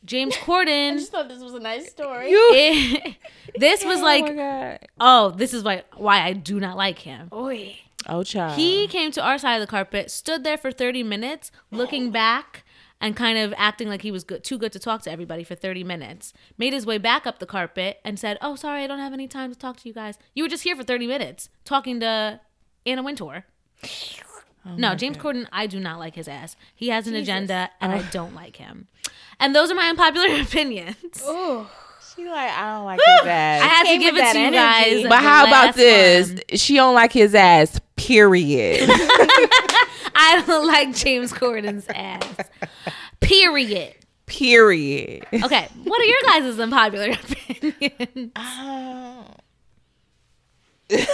James Corden I just thought this was a nice story. it- this was oh like, my god. oh, this is why why I do not like him. Oy. Oh child. He came to our side of the carpet, stood there for 30 minutes, looking back and kind of acting like he was good, too good to talk to everybody for 30 minutes. Made his way back up the carpet and said, "Oh, sorry, I don't have any time to talk to you guys. You were just here for 30 minutes talking to Anna Wintour." Oh no, James God. Corden, I do not like his ass. He has an Jesus. agenda, and I don't like him. And those are my unpopular opinions. Ooh. She like I don't like his ass. I ass. had to give it that to you guys. but how about this? one. She don't like his ass. Period. I don't like James Corden's ass. Period. Period. Okay, what are your guys' unpopular opinions?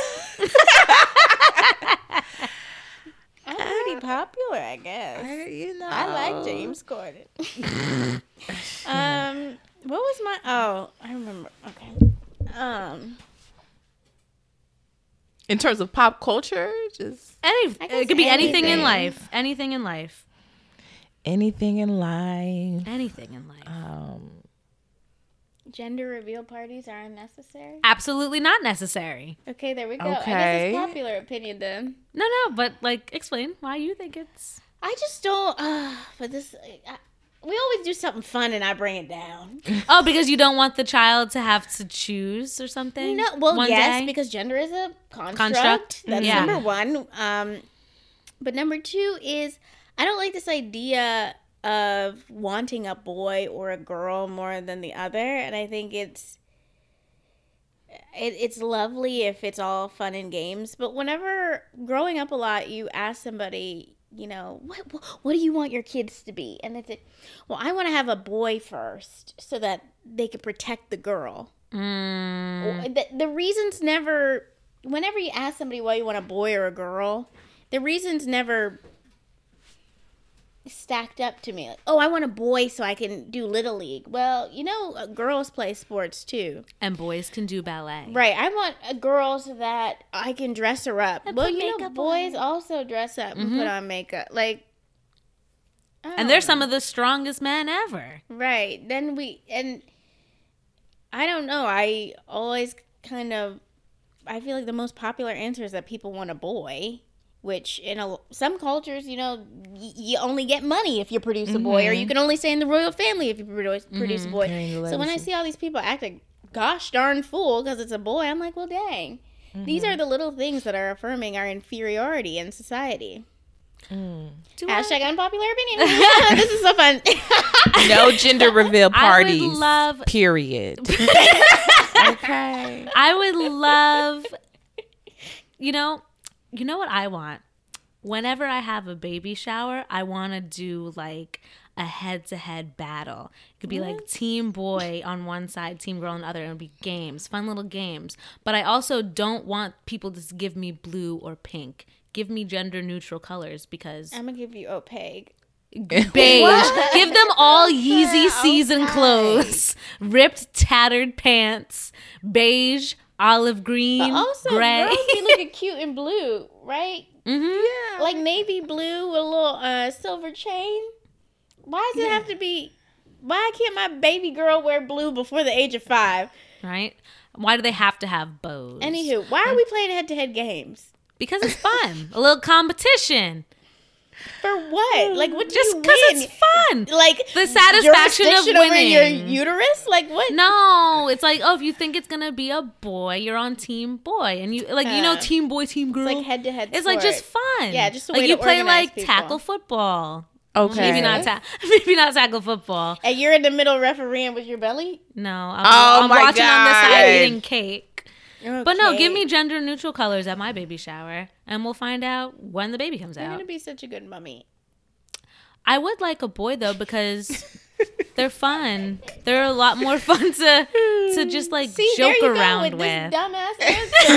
I'm pretty popular, I guess. you know, I like James Corden. um, what was my? Oh, I remember. Okay. Um, In terms of pop culture, just Any, it could be anything in life. Anything in life. anything in life. Anything in life. Um, gender reveal parties are unnecessary. Absolutely not necessary. Okay, there we go. I guess Okay. it's popular opinion then. No, no, but like, explain why you think it's. I just don't. Uh, but this, I, we always do something fun and I bring it down. Oh, because you don't want the child to have to choose or something. No, well, yes, day? because gender is a construct. Construct, That's yeah. number one. Um, but number two is I don't like this idea of wanting a boy or a girl more than the other, and I think it's it, it's lovely if it's all fun and games. But whenever growing up a lot, you ask somebody, you know, what what do you want your kids to be, and it's a, well, I want to have a boy first so that they could protect the girl. Mm, the, the reasons never whenever you ask somebody why you want a boy or a girl the reasons never stacked up to me like oh i want a boy so i can do little league well you know uh, girls play sports too and boys can do ballet. right i want a girl so that i can dress her up And well you know boys on. also dress up and put on makeup like And they're some of the strongest men ever. Right. Then we and I don't know. I always kind of I feel like the most popular answer is that people want a boy, which in a, some cultures, you know, y- you only get money if you produce a boy, or you mm-hmm. can only stay in the royal family if you produce, mm-hmm. produce a boy. Carrying So when I see all these people act like gosh darn fool because it's a boy, I'm like, well, dang. These mm-hmm. are the little things that are affirming our inferiority in society. Mm. Do I- Hashtag unpopular opinion. this is so fun. no gender reveal I parties. would love Period. okay. I would love you know, you know what I want? Whenever I have a baby shower, I want to do like a head-to-head battle. It could be like team boy on one side, team girl on the other. It would be games, fun little games. But I also don't want people to just give me blue or pink. Give me gender-neutral colors because I'm gonna give you opaque. beige. Give them all Yeezy season clothes, ripped, tattered pants, beige, olive green, But also, gray. girls be looking cute in blue, right? hmm Like navy blue with a little uh, silver chain. Why does it have to be? Why can't my baby girl wear blue before the age of five? Right? Why do they have to have bows? Anywho, why are we playing head-to-head games? because it's fun. a little competition. For what? Like, what Just because it's fun. like The satisfaction of jurisdiction over your winning. uterus. Like what? No, it's like oh, if you think it's gonna be a boy, you're on team boy, and you like you know Uh, team boy, team girl. It's like head-to-head. It's like just fun. Yeah, just a like way you to play like people. tackle football. Okay. Maybe not ta- maybe not tackle football. And you're in the middle refereeing with your belly. No, I'm, Oh I'm my watching on the side God. eating cake. But no, give me gender neutral colors at my baby shower, and we'll find out when the baby comes out. You're gonna be such a good mummy. I would like a boy though because they're fun. They're a lot more fun to to just like See, joke there you around go with, with. this dumbass answer.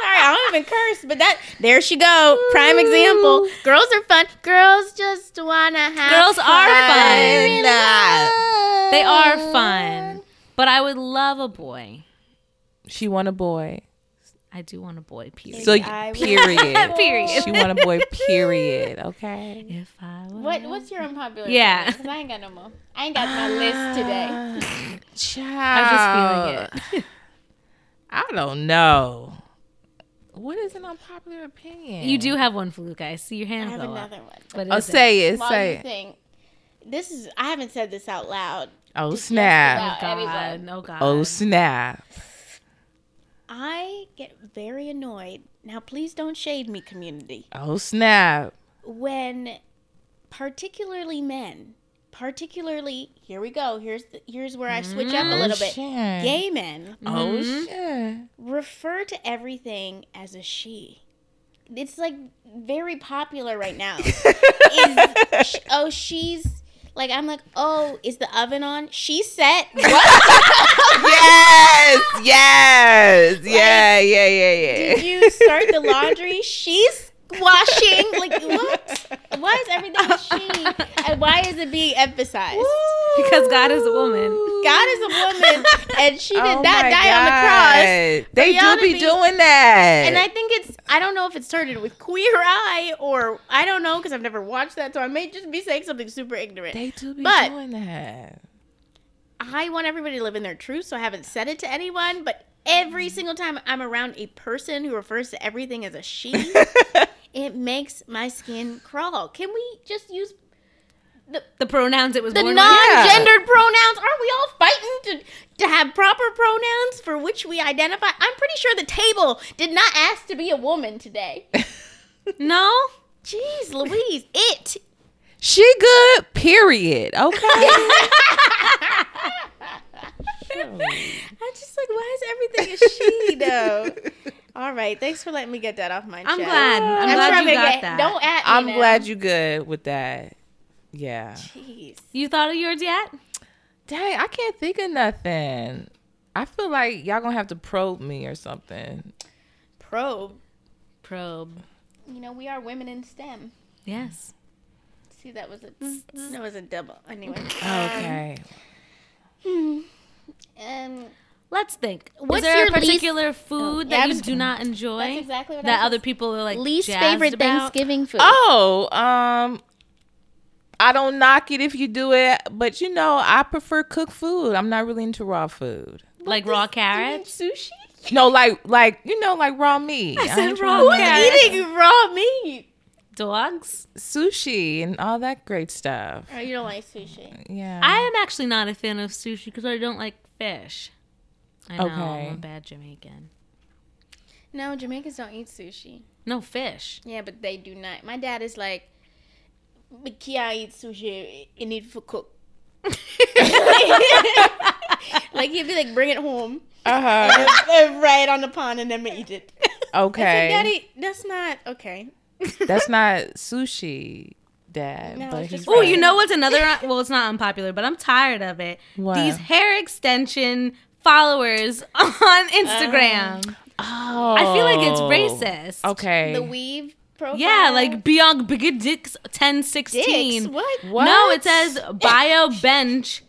Sorry, I don't even curse, but that there she go. Prime example. Girls are fun. Girls just wanna have. Girls are fun. fun. They are fun, but I would love a boy. She want a boy. I do want a boy. Period. So I period. Period. She want a boy. Period. Okay. if I were What What's your unpopular? Opinion? Yeah. opinion? 'Cause I ain't got no more. I ain't got my list today. Ah, child. I'm just feeling it. I don't know. What is an unpopular opinion? You do have one Foluke. I see your hand. I have go up. another one. But Oh, is say it. While Say it. think, this is I haven't said this out loud. Oh snap! about oh, God, everyone. no oh, God. Oh snap! I get very annoyed Now, please don't shade me, community. Oh snap! When particularly men, particularly here we go. Here's the, here's where I switch up a mm, little bit. shit. Gay men Oh mm-hmm. shit! refer to everything as a she. It's like very popular right now. is oh she's like I'm like oh is the oven on? She's set. What? yes, yes, yeah, yeah, yeah, yeah. Did you start the laundry? She's washing. Like what? Why is everything a she? And why is it being emphasized? Because God is a woman. God is a woman, and she did Oh not my die on the cross. They do be be- doing that. And I think it's I don't know if it started with Queer Eye or I don't know because I've never watched that, so I may just be saying something super ignorant. they do be But- doing that. I want everybody to live in their truth, so I haven't said it to anyone. But every single time I'm around a person who refers to everything as a she, it makes my skin crawl. Can we just use The pronouns it was the born non-gendered pronouns? Aren't we all fighting to to have proper pronouns for which we identify? I'm pretty sure the table did not ask to be a woman today. No? Jeez, Louise, it. She good. Period. Okay. I'm just like, why is everything a she though? All right, thanks for letting me get that off my chest. I'm glad. I'm, I'm glad sure I'm you gonna got get. that. Don't at me. I'm now. glad you good with that. Yeah. Jeez. You thought of yours yet? Dang, I can't think of nothing. I feel like y'all gonna have to probe me or something. Probe. Probe. You know, we are women in STEM. Yes. See, that was a that was a double. Anyway. Okay. Um, Let's think. What's Is there your a least- particular food Oh, yeah, that you was- do not enjoy? that's exactly what that was- other people are like least favorite about? Thanksgiving food. Oh, um, I don't knock it if you do it, but you know, I prefer cooked food. I'm not really into raw food. like raw carrots. Sushi. No, like like you know, like raw meat. I said ain't raw trying to- carrots. Eating raw meat. Dogs. sushi and all that great stuff. Oh, you don't like sushi. Yeah. I am actually not a fan of sushi because I don't like fish. I know Okay. I'm a bad Jamaican. No, Jamaicans don't eat sushi. No fish. Yeah, but they do not. My dad is like, we can't eat sushi. It need for cook. like he'd be like, bring it home, uh-huh. and, and right on the pond, and then we eat it. Okay. said, Daddy, that's not okay. That's not sushi, Dad. No, but it's just Oh, right. you know what's another? well, it's not unpopular, but I'm tired of it. What? These hair extension followers on Instagram. Um, oh. I feel like it's racist. Okay. The weave profile. Yeah, like Beyond Big Dicks 1016. dicks. What? What? No, it says Bio Bench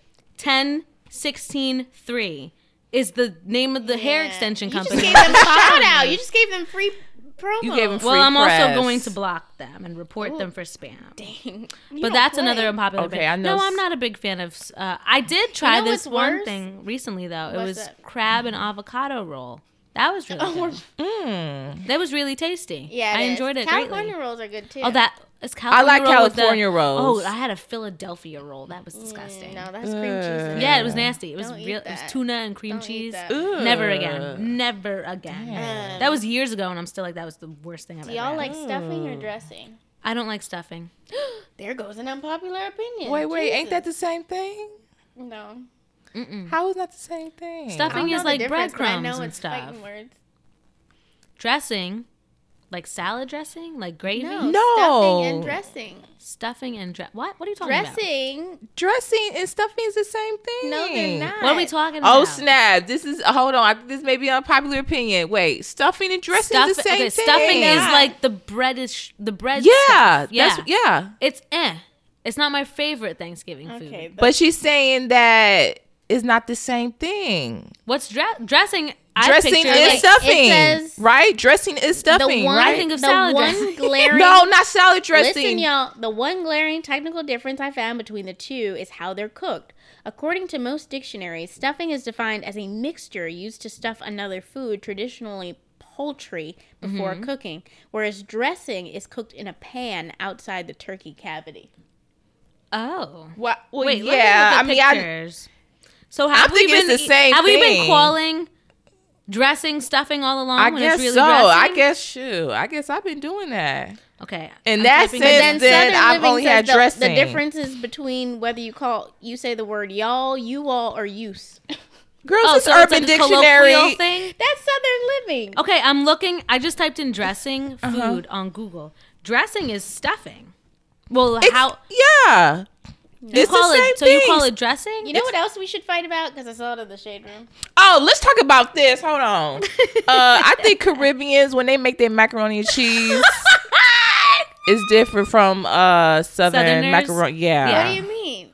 1016 3 is the name of the hair Yeah. extension you company. just gave them shout out. You just gave them free promo. You gave them well, I'm also going to block them and report them for spam. Dang. You But don't that's play. another unpopular. Okay, bit. I know No, s- I'm not a big fan of. Uh, I did try know this what's one worse? thing recently though. It was that? crab and avocado roll. That was really Oh, good. Mm. That was really tasty. Yeah, I it is. enjoyed it California greatly. rolls are good too. Oh, that is California like roll with the- California rolls. Oh, I had a Philadelphia roll. That was disgusting. Mm, no, that's cream cheese. in Yeah, it was nasty. It was real. It was tuna and cream Don't eat cheese. that. Never again. Never again. Damn. That was years ago, and I'm still like, that was the worst thing I've ever. Do ever. y'all had. like stuffing or dressing? I don't like stuffing. There goes an unpopular opinion. Wait, wait, ain't that the same thing? no? Mm-mm. How is that the same thing? Stuff- I don't Stuffing is like difference, but I breadcrumbs know and it's stuff. words. Dressing, like salad dressing, like gravy. No, No. stuffing and dressing. Stuffing and dress. What? What are you talking about? Dressing? Dressing and stuffing is the same thing. No, they're not. What are we talking about? Oh snap! This is hold on. I this may be an unpopular opinion. Wait, stuffing and dressing is the same okay, thing. stuffing is like the bread is the bread. yeah, stuff. yeah, that's yeah. It's eh. It's not my favorite Thanksgiving Okay, food. But she's saying that it's not the same thing. What's dre- dressing? I Dressing picture, is like, stuffing, right? Dressing is stuffing, the one, right? think of the salad one glaring. no, not salad dressing. Listen, y'all. The one glaring technical difference I found between the two is how they're cooked. According to most dictionaries, stuffing is defined as a mixture used to stuff another food, traditionally poultry, before Mm-hmm. cooking, whereas dressing is cooked in a pan outside the turkey cavity. Oh. Well, well Wait, yeah. I let me mean, look at I, pictures. So have we thinking been it's the same have we been calling dressing, stuffing all along. I when guess it's really so. I guess shoot. I guess I've been doing that. Okay. And I'm that typing it then then Southern I've living only had the, dressing. The difference is between whether you call you say the word y'all, you all, or use. Girls, Oh, it's so it's Urban like a colloquial Dictionary. thing. That's Southern living. Okay, I'm looking. I just typed in dressing food Uh-huh. on Google. Dressing is stuffing. Well, It's- how Yeah. You It's call the same it? So you call it dressing? You know what else we should fight about? Because I saw it in the shade room. Oh, let's talk about this. Hold on. uh, I think Caribbeans when they make their macaroni and cheese is different from uh Southern Southerners? macaroni. Yeah. What do you mean?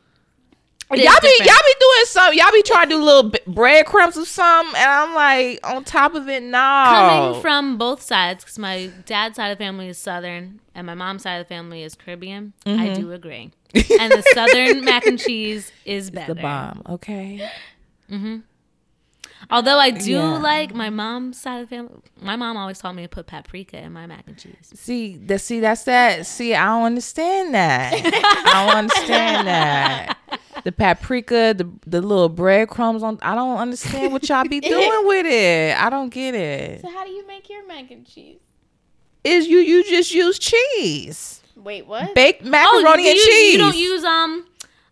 It is Y'all be y'all be doing some. Y'all be trying to do little b- breadcrumbs or something, and I'm like on top of it. No, coming from both sides because my dad's side of the family is southern and my mom's side of the family is caribbean i Mm-hmm. do agree and the southern mac and cheese is better the bomb. Okay. Mm-hmm. Although i do Yeah. like my mom's side of the family my mom always taught me to put paprika in my mac and cheese See, that see that's that. See, I don't understand that. I don't understand that. The paprika, the the little breadcrumbs on. I don't understand what y'all be doing with it. I don't get it. So how do you make your mac and cheese? Is you you just use cheese, Wait, what? baked oh macaroni you, and cheese. you don't use um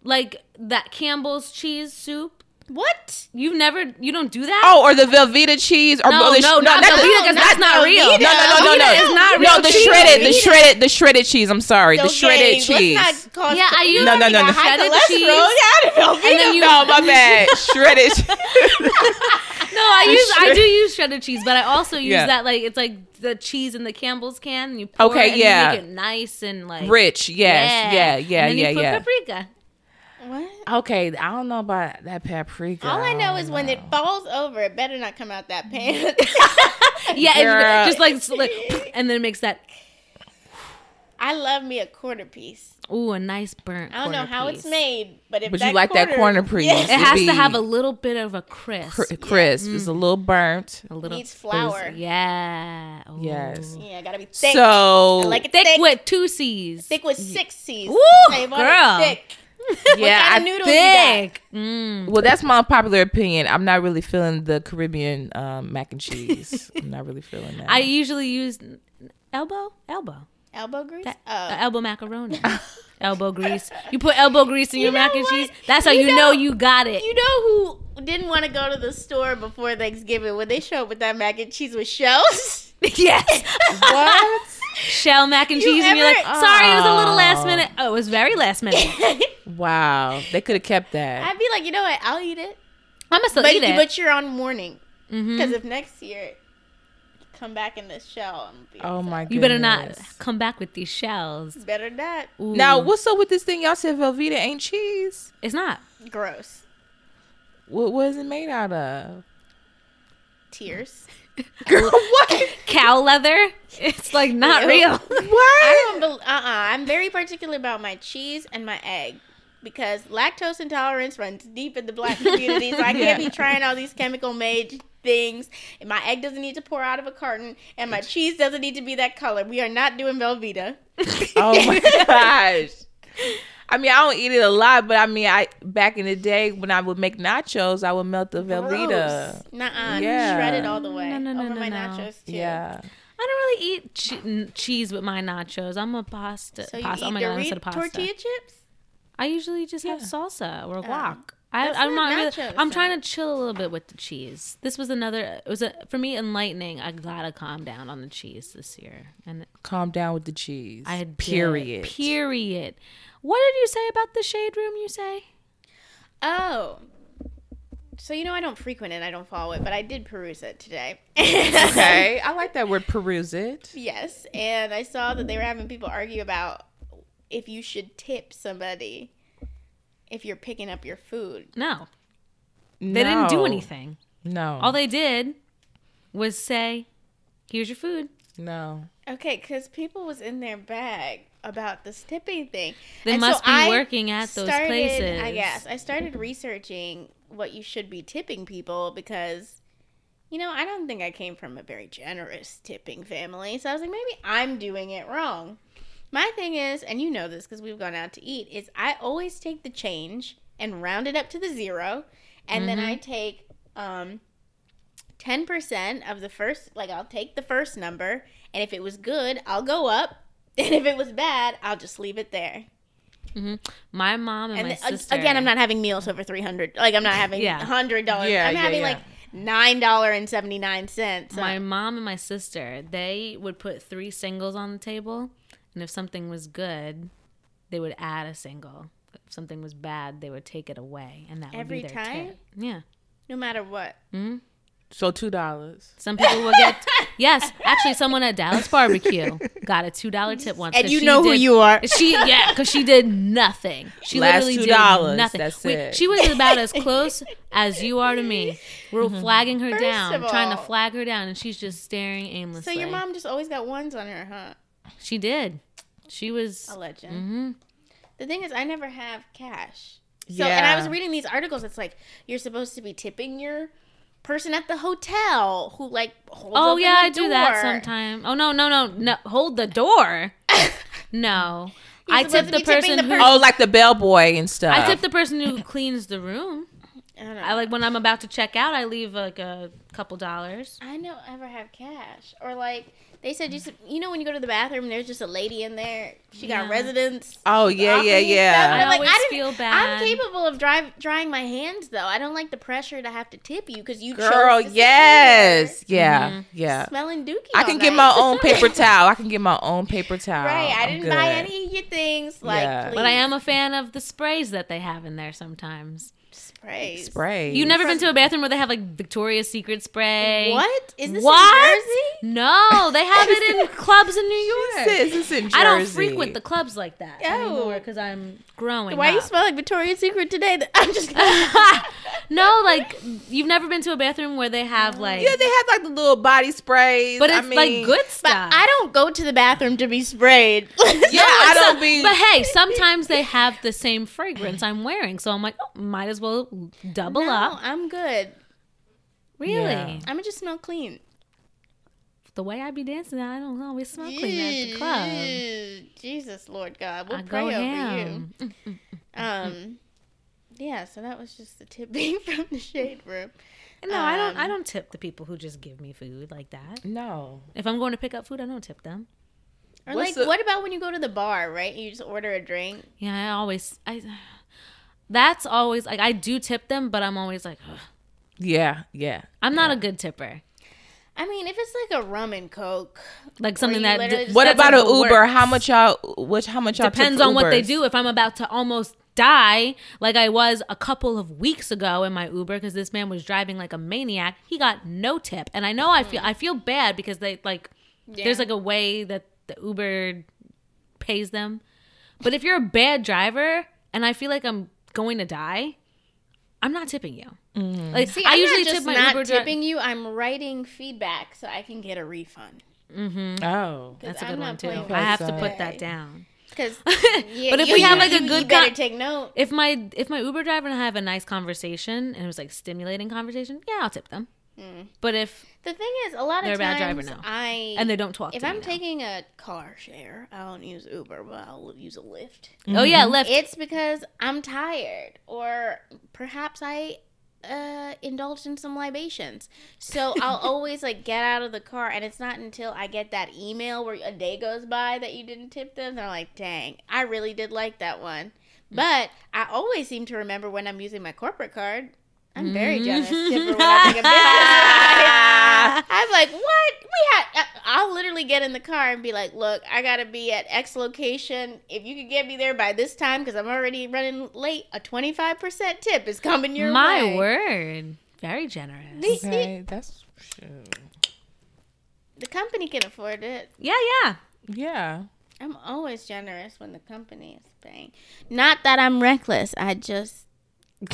like that campbell's cheese soup what? you've never you don't do that Oh, or the Velveeta cheese, or no, or the, no, not the- Velveeta, 'cause no, that's not not real. Velveeta. No, no, no, no, no. Velveeta is not No, real the cheese. shredded, the Velveeta. shredded, the shredded cheese. I'm sorry, the Those shredded games, cheese. Let's not cause Yeah, I use- No, no, no, no. High Shredded cholesterol. cheese. Yeah, Velveeta. And then you- no, my bad. Shredded. No, I use I do use shredded cheese, but I also use Yeah. that like it's like the cheese in the Campbell's can. And you pour Okay, it and yeah. you make it nice and like Rich. Yes. Yeah. Yeah. And then Yeah. you put Yeah. paprika. What? Okay, I don't know about that paprika. All I know don't is when it falls over, it better not come out that pan. Yeah, Girl. it's just like, s- like and then it makes that I love me a quarter piece. ooh a nice burnt. I don't know how piece. it's made, but if But that you like that quarter corner piece. Yeah. It has to have a little bit of a crisp. cr- crisp. It's a little burnt. a little needs flour. Yeah. Ooh. Yes. Yeah, gotta be thick. So I like it Thick, thick, with two C's. thick with six C's. Ooh, They want it girl. thick. yeah, kind I of noodles you got? Thick. Mm. Well, that's my popular opinion. I'm not really feeling the Caribbean um, mac and cheese. I'm not really feeling that. I usually use elbow, elbow, Elbow grease. that, oh. uh, elbow macaroni, elbow grease. You put elbow grease in your know mac and what? cheese. That's how You you, know- know, you got it. You know who didn't want to go to the store before Thanksgiving when they show up with that mac and cheese with shells? yes. what? Shell mac and You cheese, and you're like, ever- sorry, it was a little Oh. last minute. Oh, it was very last minute. Wow, they could have kept that. I'd be like, you know what? I'll eat it. I'm gonna still But, eat it. but you're on warning. Because if next year you come back in this shell, I'm be Oh upset. my god. you better not come back with these shells. Better not. Ooh. Now, what's up with this thing? Y'all said Velveeta ain't cheese. It's not. Gross. What was it made out of? Tears. Girl, what? Cow leather. It's like not Ew. real. What? I don't. Bel- uh-uh. I'm very particular about my cheese and my egg because lactose intolerance runs deep in the black community. So I can't be trying all these chemical made things. And my egg doesn't need to pour out of a carton, and my cheese doesn't need to be that color. We are not doing Velveeta. Oh my gosh. I mean, I don't eat it a lot, but I mean, I back in the day when I would make nachos, I would melt the Velveeta. Gross. Nuh-uh. Yeah. Shred it all the way No, no, no, over no, my no. nachos too. Yeah. I don't really eat che- n- cheese with my nachos. I'm a pasta. So you pasta. eat oh my god, I Dorito said pasta. tortilla chips? I usually just have salsa or Oh. guac. I, That's I'm not not really. nachos, I'm though. trying to chill a little bit with the cheese. This was another. It was a for me enlightening. I gotta calm down on the cheese this year, and Calm down with the cheese. I did. period. Period. What did you say about the shade room? You say Oh. So you know I don't frequent it, I don't follow it, but I did peruse it today. okay, I like that word. Peruse it. Yes, and I saw that they were having people argue about if you should tip somebody if you're picking up your food. no. They didn't do anything. No. All they did was say, "Here's your food." no. Okay, because people was in their bag about this tipping thing. They And so must be I working at those started- places. I guess I started researching what you should be tipping people because, you know, I don't think I came from a very generous tipping family. So I was like, maybe I'm doing it wrong. My thing is, and you know this because we've gone out to eat, is I always take the change and round it up to the zero, and then Mm-hmm. I take um, 10% of the first, like I'll take the first number, and if it was good, I'll go up. And if it was bad, I'll just leave it there. My mom and, And my th- ag- sister. again, I'm not having meals over 300 Like, I'm not having Yeah. $100. Yeah, I'm yeah, having yeah. like $9.79. My mom and my sister, they would put three singles on the table, and if something was good, they would add a single. If something was bad, they would take it away, and that Every would be their time? tip. Yeah. no matter what. Mm-hmm. So two dollars. Some people will get yes. Actually, someone at Dallas Barbecue got a two dollar tip once, And 'cause you she know who you are. She yeah, because she did nothing. She Last literally $2, did nothing. that's We- it. She was about as close as you are to me. We're flagging her First down, of trying to flag her down, and she's just staring aimlessly. So your mom just always got ones on her, huh? She did. She was. A legend. hmm The thing is, I never have cash. So, and I was reading these articles. It's like you're supposed to be tipping your person at the hotel who like holds Oh open yeah, the I do that sometimes. Oh no, no, no, no! Hold the door. no, You're I tip the be tipping person the who. person- Oh, like the bellboy and stuff. I tip the person who cleans the room. I don't know. I like when I'm about to check out. I leave like a couple dollars. I don't ever have cash. Or like they said, you s- you know when you go to the bathroom, there's just a lady in there. She got Yeah. residence. Oh yeah, yeah, yeah. I I'm like, always I feel bad. I'm capable of dry, drying my hands though. I don't like the pressure to have to tip you because you Girl, chose to yes, yeah, Mhm. yeah. smelling dookie. I all can get night. my own paper towel. I can get my own paper towel. Right, I I'm didn't good. buy any of your things. Like, Yeah. But I am a fan of the sprays that they have in there sometimes. Sprays. spray. You've never been to a bathroom where they have like Victoria's Secret spray? What is this? What? In Jersey? No, they have it in clubs in New York. This is in Jersey. I don't frequent the clubs like that Oh. anymore because I'm growing. Why do you up. smell like Victoria's Secret today? I'm just. no, like you've never been to a bathroom where they have like, Yeah, they have like the little body sprays. but I it's mean, like good But stuff. I don't go to the bathroom to be sprayed. Yeah, I don't be. But hey, sometimes they have the same fragrance I'm wearing, so I'm like, oh, might as well double no, up. I'm good. Really? Yeah. I'm gonna just smell clean. The way I be dancing, I don't know. always smell clean at the club. Ew. Jesus, Lord God, we'll I pray go over ham. you. Um, yeah. So that was just the tipping from the shade room. No, I don't. I Um, don't tip the people who just give me food like that. no. If I'm going to pick up food, I don't tip them. Or What's like, the- what about when you go to the bar, right? You just order a drink. Yeah, I always. I. That's always like I do tip them, but I'm always like, Ugh. Yeah, yeah. I'm not a good tipper. I mean, if it's like a rum and coke, Like something that. d- What about like an Uber? worst. How much y'all? Which how much y'all? Depends for on what they do. If I'm about to almost die, like I was a couple of weeks ago in my Uber, because this man was driving like a maniac, he got no tip, and I know I feel I feel bad because they like there's like a way that the Uber pays them, but if you're a bad driver and I feel like I'm going to die, I'm not tipping you. Like See, I I'm usually not just tip my not Uber driver. tipping you. I'm writing feedback so I can get a refund. Mm-hmm. Oh, That's a I'm good not one too. I have to put that. that down. Because, But if we have, like, a good you better co- take note. If my if my Uber driver and I have a nice conversation and it was like stimulating conversation, yeah, I'll tip them. But if The thing is, a lot They're of a bad times driver now. I and they don't talk if to I'm me now. taking a car share, I don't use Uber, but I'll use a Lyft. oh yeah, Lyft. It's because I'm tired, or perhaps I uh, indulged in some libations. So I'll always like get out of the car, and it's not until I get that email where a day goes by that you didn't tip them. They're like, "Dang, I really did like that one." But I always seem to remember when I'm using my corporate card. I'm very generous tipper when I'm taking business rides. I'm like, what? We had. I- I'll literally get in the car and be like, look, I gotta be at X location. If you could get me there by this time, because I'm already running late, a 25% tip is coming your My way. My word, very generous. The, okay. That's true. the company can afford it. Yeah, yeah. yeah. I'm always generous when the company is paying. Not that I'm reckless. I just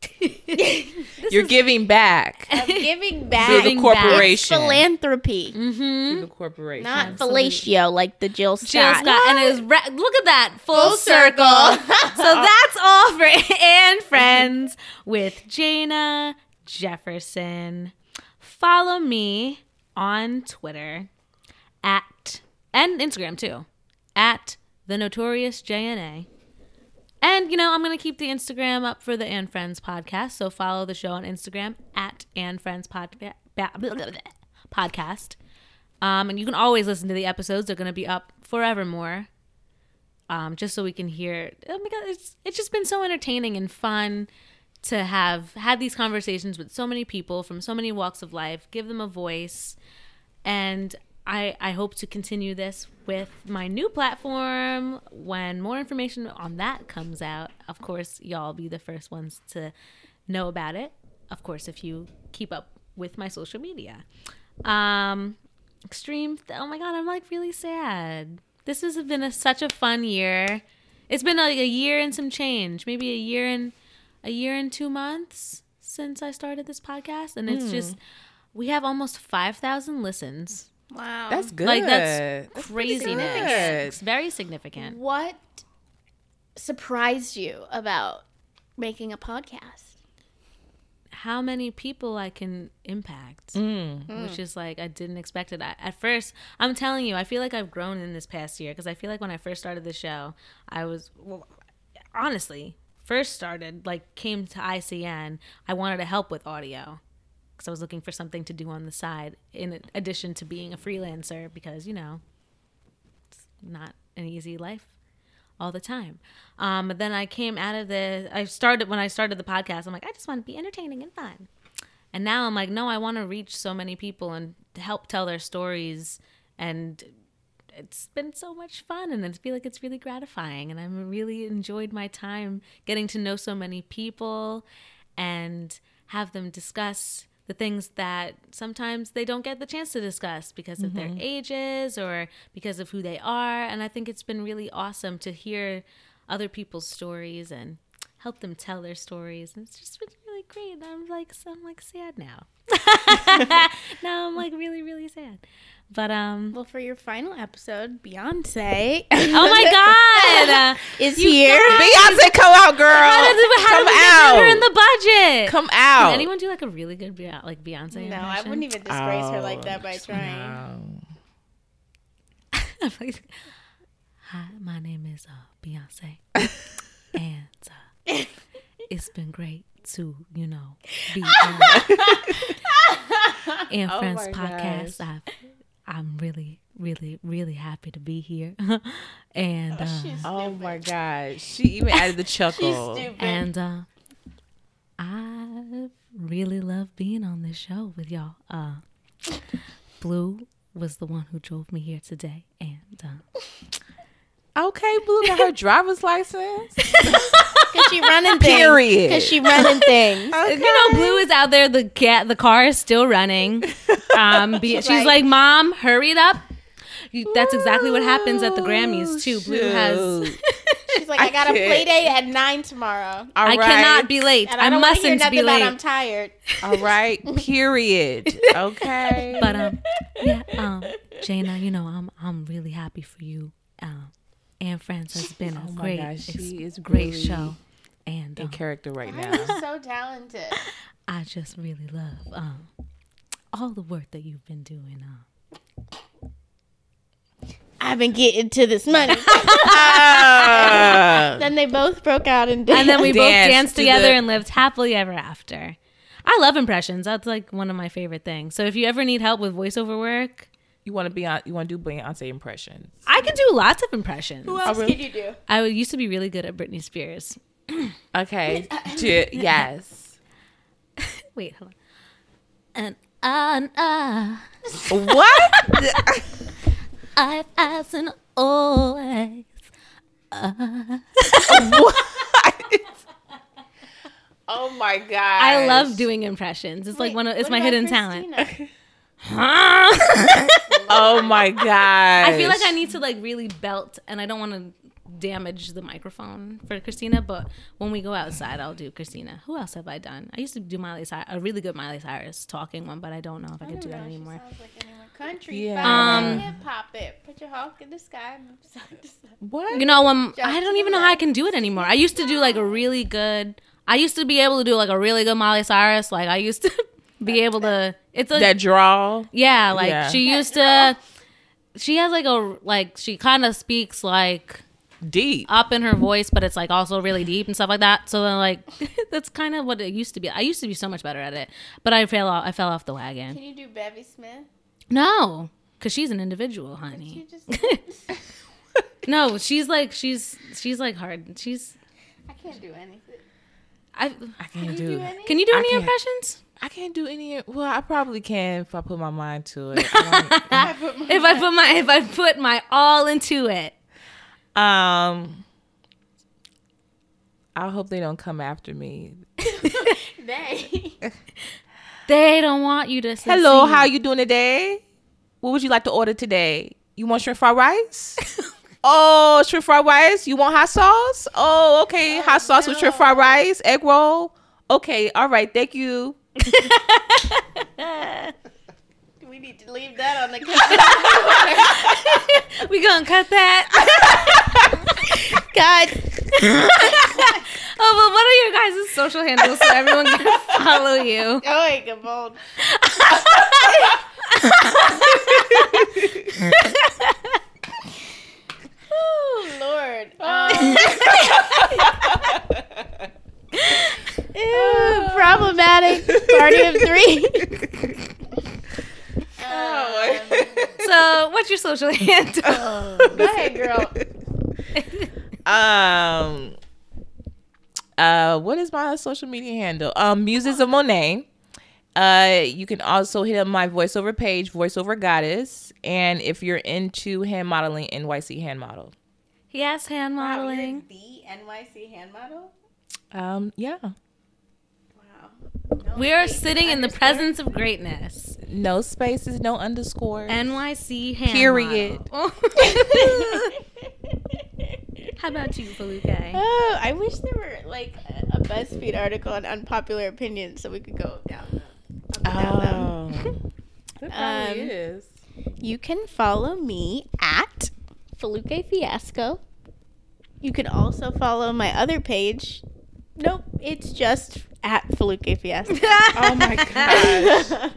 You're giving back I'm giving to back. the Giving back. corporation. Philanthropy, Mm-hmm. To the corporation. not Absolutely. fellatio like the Jill Scott. Jill Scott, and it was ra- look at that full, Full circle. circle. so that's all for and friends with J'na Jefferson. Follow me on Twitter at and Instagram too at the notorious JNA. And you know, I'm gonna keep the Instagram up for the And Friends podcast. So follow the show on Instagram at And Friends Pod- ba- blah, blah, blah, podcast. Um, and you can always listen to the episodes. They're going to be up forevermore. Um, just so we can hear. Oh my god, it's it's just been so entertaining and fun to have had these conversations with so many people from so many walks of life. Give them a voice, and I I hope to continue this with my new platform. When more information on that comes out, of course, y'all be the first ones to know about it. Of course, if you keep up with my social media. Um, extreme. Oh my god, I'm like really sad. This has been a, such a fun year. It's been like a year and some change, maybe a year and a year and two months since I started this podcast, and it's just we have almost five thousand listens. Wow. That's good. Like that's pretty craziness. good. It's very significant. what surprised you about making a podcast? how many people I can impact, mm. which is like I didn't expect it. I, at first, I'm telling you, I feel like I've grown in this past year because I feel like when I first started the show, I was well, honestly first started like came to ICN. I wanted to help with audio because I was looking for something to do on the side in addition to being a freelancer because you know it's not an easy life all the time. Um, but then I came out of the, I started, when I started the podcast, I'm like, I just want to be entertaining and fun. And now I'm like, no, I want to reach so many people and help tell their stories. And it's been so much fun. And I feel like it's really gratifying. And I've really enjoyed my time getting to know so many people and have them discuss the things that sometimes they don't get the chance to discuss because of their mm-hmm. ages or because of who they are. And I think it's been really awesome to hear other people's stories and help them tell their stories. And it's just been really great. And I'm like, so I'm like sad now. now I'm like really, really sad. But um, Well, for your final episode, Beyonce oh my god, is here. Beyonce, come out, girl. how did, how come did we get out. her in the budget? come out. Can anyone do like a really good Beyonce, like Beyonce? No, I impression? wouldn't even disgrace her like that by trying. no. I'm like, Hi, my name is uh, Beyonce, and uh, it's been great to you know be on and Oh Friends my podcast. I've, I'm really, really, really happy to be here, and uh, Oh my god, she even added the chuckle. Stupid. and uh, I really love being on this show with y'all. Uh, Blue was the one who drove me here today, and. Okay, Blue got her driver's license. Cause she running things. Period. Cause she running things. you know, Blue is out there. The cat, the car is still running. Um, be, she's like- like, "Mom, hurry it up." You, that's exactly what happens at the Grammys too. Blue has. She's like, I got a can't. play date at nine tomorrow, All I right. cannot be late. and I, I don't want hear mustn't nothing be about late. I'm tired. All right. Period. Okay. but um, yeah, um, J'na, you know, I'm I'm really happy for you. Um, and Friends has been a Oh great, gosh, ex- she is great really show, and in um, character right now. so talented. I just really love um all the work that you've been doing. Um, I've been getting to this money. Then they both broke out and danced. and then we both Dance danced to together the- and lived happily ever after. I love impressions. That's like one of my favorite things. So if you ever need help with voiceover work, you want to be on? You want to do Beyonce impressions? I can do lots of impressions. Who else really? can you do? I used to be really good at Britney Spears. Okay. J- yes. Wait, hold on. And on ah, What? I've asked and always. oh my god. I love doing impressions. It's like one of it's my about hidden talent. Christina? Oh my god. I feel like I need to like really belt, and I don't want to damage the microphone for Christina. But when we go outside, I'll do Christina. Who else have I done? I used to do Miley Cyrus, a really good Miley Cyrus talking one, but I don't know if I, could do that anymore. Sounds like anyone. Country, Yeah. yeah. hip hop it. Put your hawk in the sky, move side to side. What? You know, um, Jump I don't even know how I can do it anymore. I used to do like a really good. I used to be able to do like a really good Miley Cyrus. Like I used to be able to. It's a that draw. Yeah, like Yeah. she used to. She has like a like she kind of speaks like deep. up in her voice, but it's like also really deep and stuff like that. So then like that's kind of what it used to be. I used to be so much better at it, but I fell off. I fell off the wagon. Can you do Bevy Smith? No, because she's an individual, honey. You just No, she's like she's she's like hard. She's I can't do anything. I. I can't Can do. do any? Can you do I any can't. impressions? I can't do any. Well, I probably can if I put my mind to it. I If I put my if I put my all into it. um, I hope they don't come after me. They. They don't want you to. Succeed. Hello, how you doing today? What would you like to order today? You want shrimp fried rice? oh, shrimp fried rice. You want hot sauce? Oh, okay, hot sauce with shrimp fried rice, egg roll. Okay, all right, thank you. We need to leave that on the we gonna cut that? God. oh, but what are your guys' social handles so everyone can follow you? Oh, wait, good bold. oh, Lord. Um, ew, problematic. Party of three. Um, So, what's your social handle? go ahead, girl. Um, uh, what is my social media handle? Um, Muses of Monet. Uh, you can also hit up my voiceover page, Voiceover Goddess, and if you're into hand modeling, NYC Hand Model. yes, hand modeling. the NYC hand model? Um, yeah, Wow. We are sitting in the presence of greatness. no spaces, no underscore. NYC hand Period. model. How about you, Foluke? Oh, I wish there were like a a BuzzFeed article on unpopular opinions so we could go down, up and down them. Oh, that probably Um, is. You can follow me at Foluke Fiasco. You can also follow my other page. Nope, it's just at Foluke Fiasco. Oh my gosh.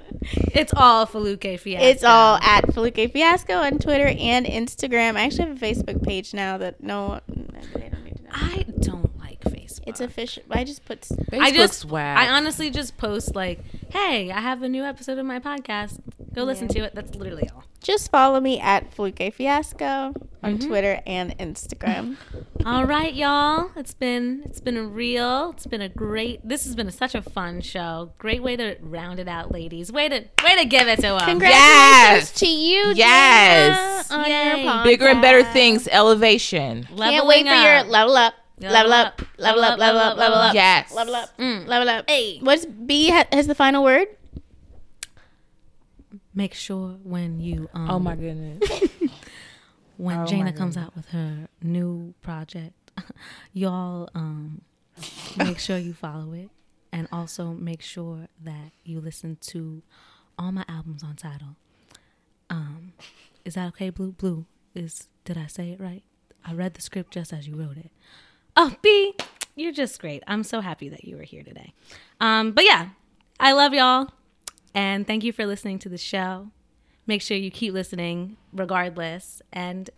It's all Foluke Fiasco. it's all at Foluke Fiasco on Twitter and Instagram. I actually have a Facebook page now that no, they don't need to know. I don't like Facebook. It's official. I just put. s- I just, whack. I honestly just post like, "Hey, I have a new episode of my podcast. Go listen Yeah. to it." That's literally all. Just follow me at Foluke Fiasco on Mhm. Twitter and Instagram. All right, y'all. It's been it's been a real. It's been a great. This has been a, such a fun show. Great way to round it out, ladies. Way to way to give it to us. Congratulations Yes. to you, Yes. Gina, on Yay. your. Bigger and better things, elevation. Can't wait for your level up, level up, level up, level up, level up, Yes. level up, Mm. level up. Hey. What's B ha- has the final word? Make sure when you um Oh my goodness. when Oh J'na comes goodness. out with her new project, y'all um make sure you follow it and also make sure that you listen to all my albums on Tidal. Um is that okay, Blue? Blue is did I say it right? I read the script just as you wrote it. Oh, B, you're just great. I'm so happy that you were here today. Um, but yeah, I love y'all. And thank you for listening to the show. Make sure you keep listening regardless and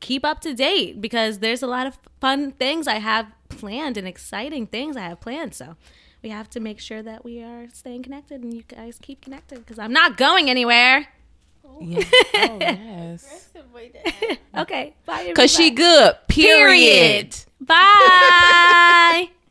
keep up to date because there's a lot of fun things I have planned and exciting things I have planned. So we have to make sure that we are staying connected and you guys keep connected because I'm not going anywhere. Oh, yeah. Oh, yes. Okay, bye. Because she everybody. good. Period. Bye.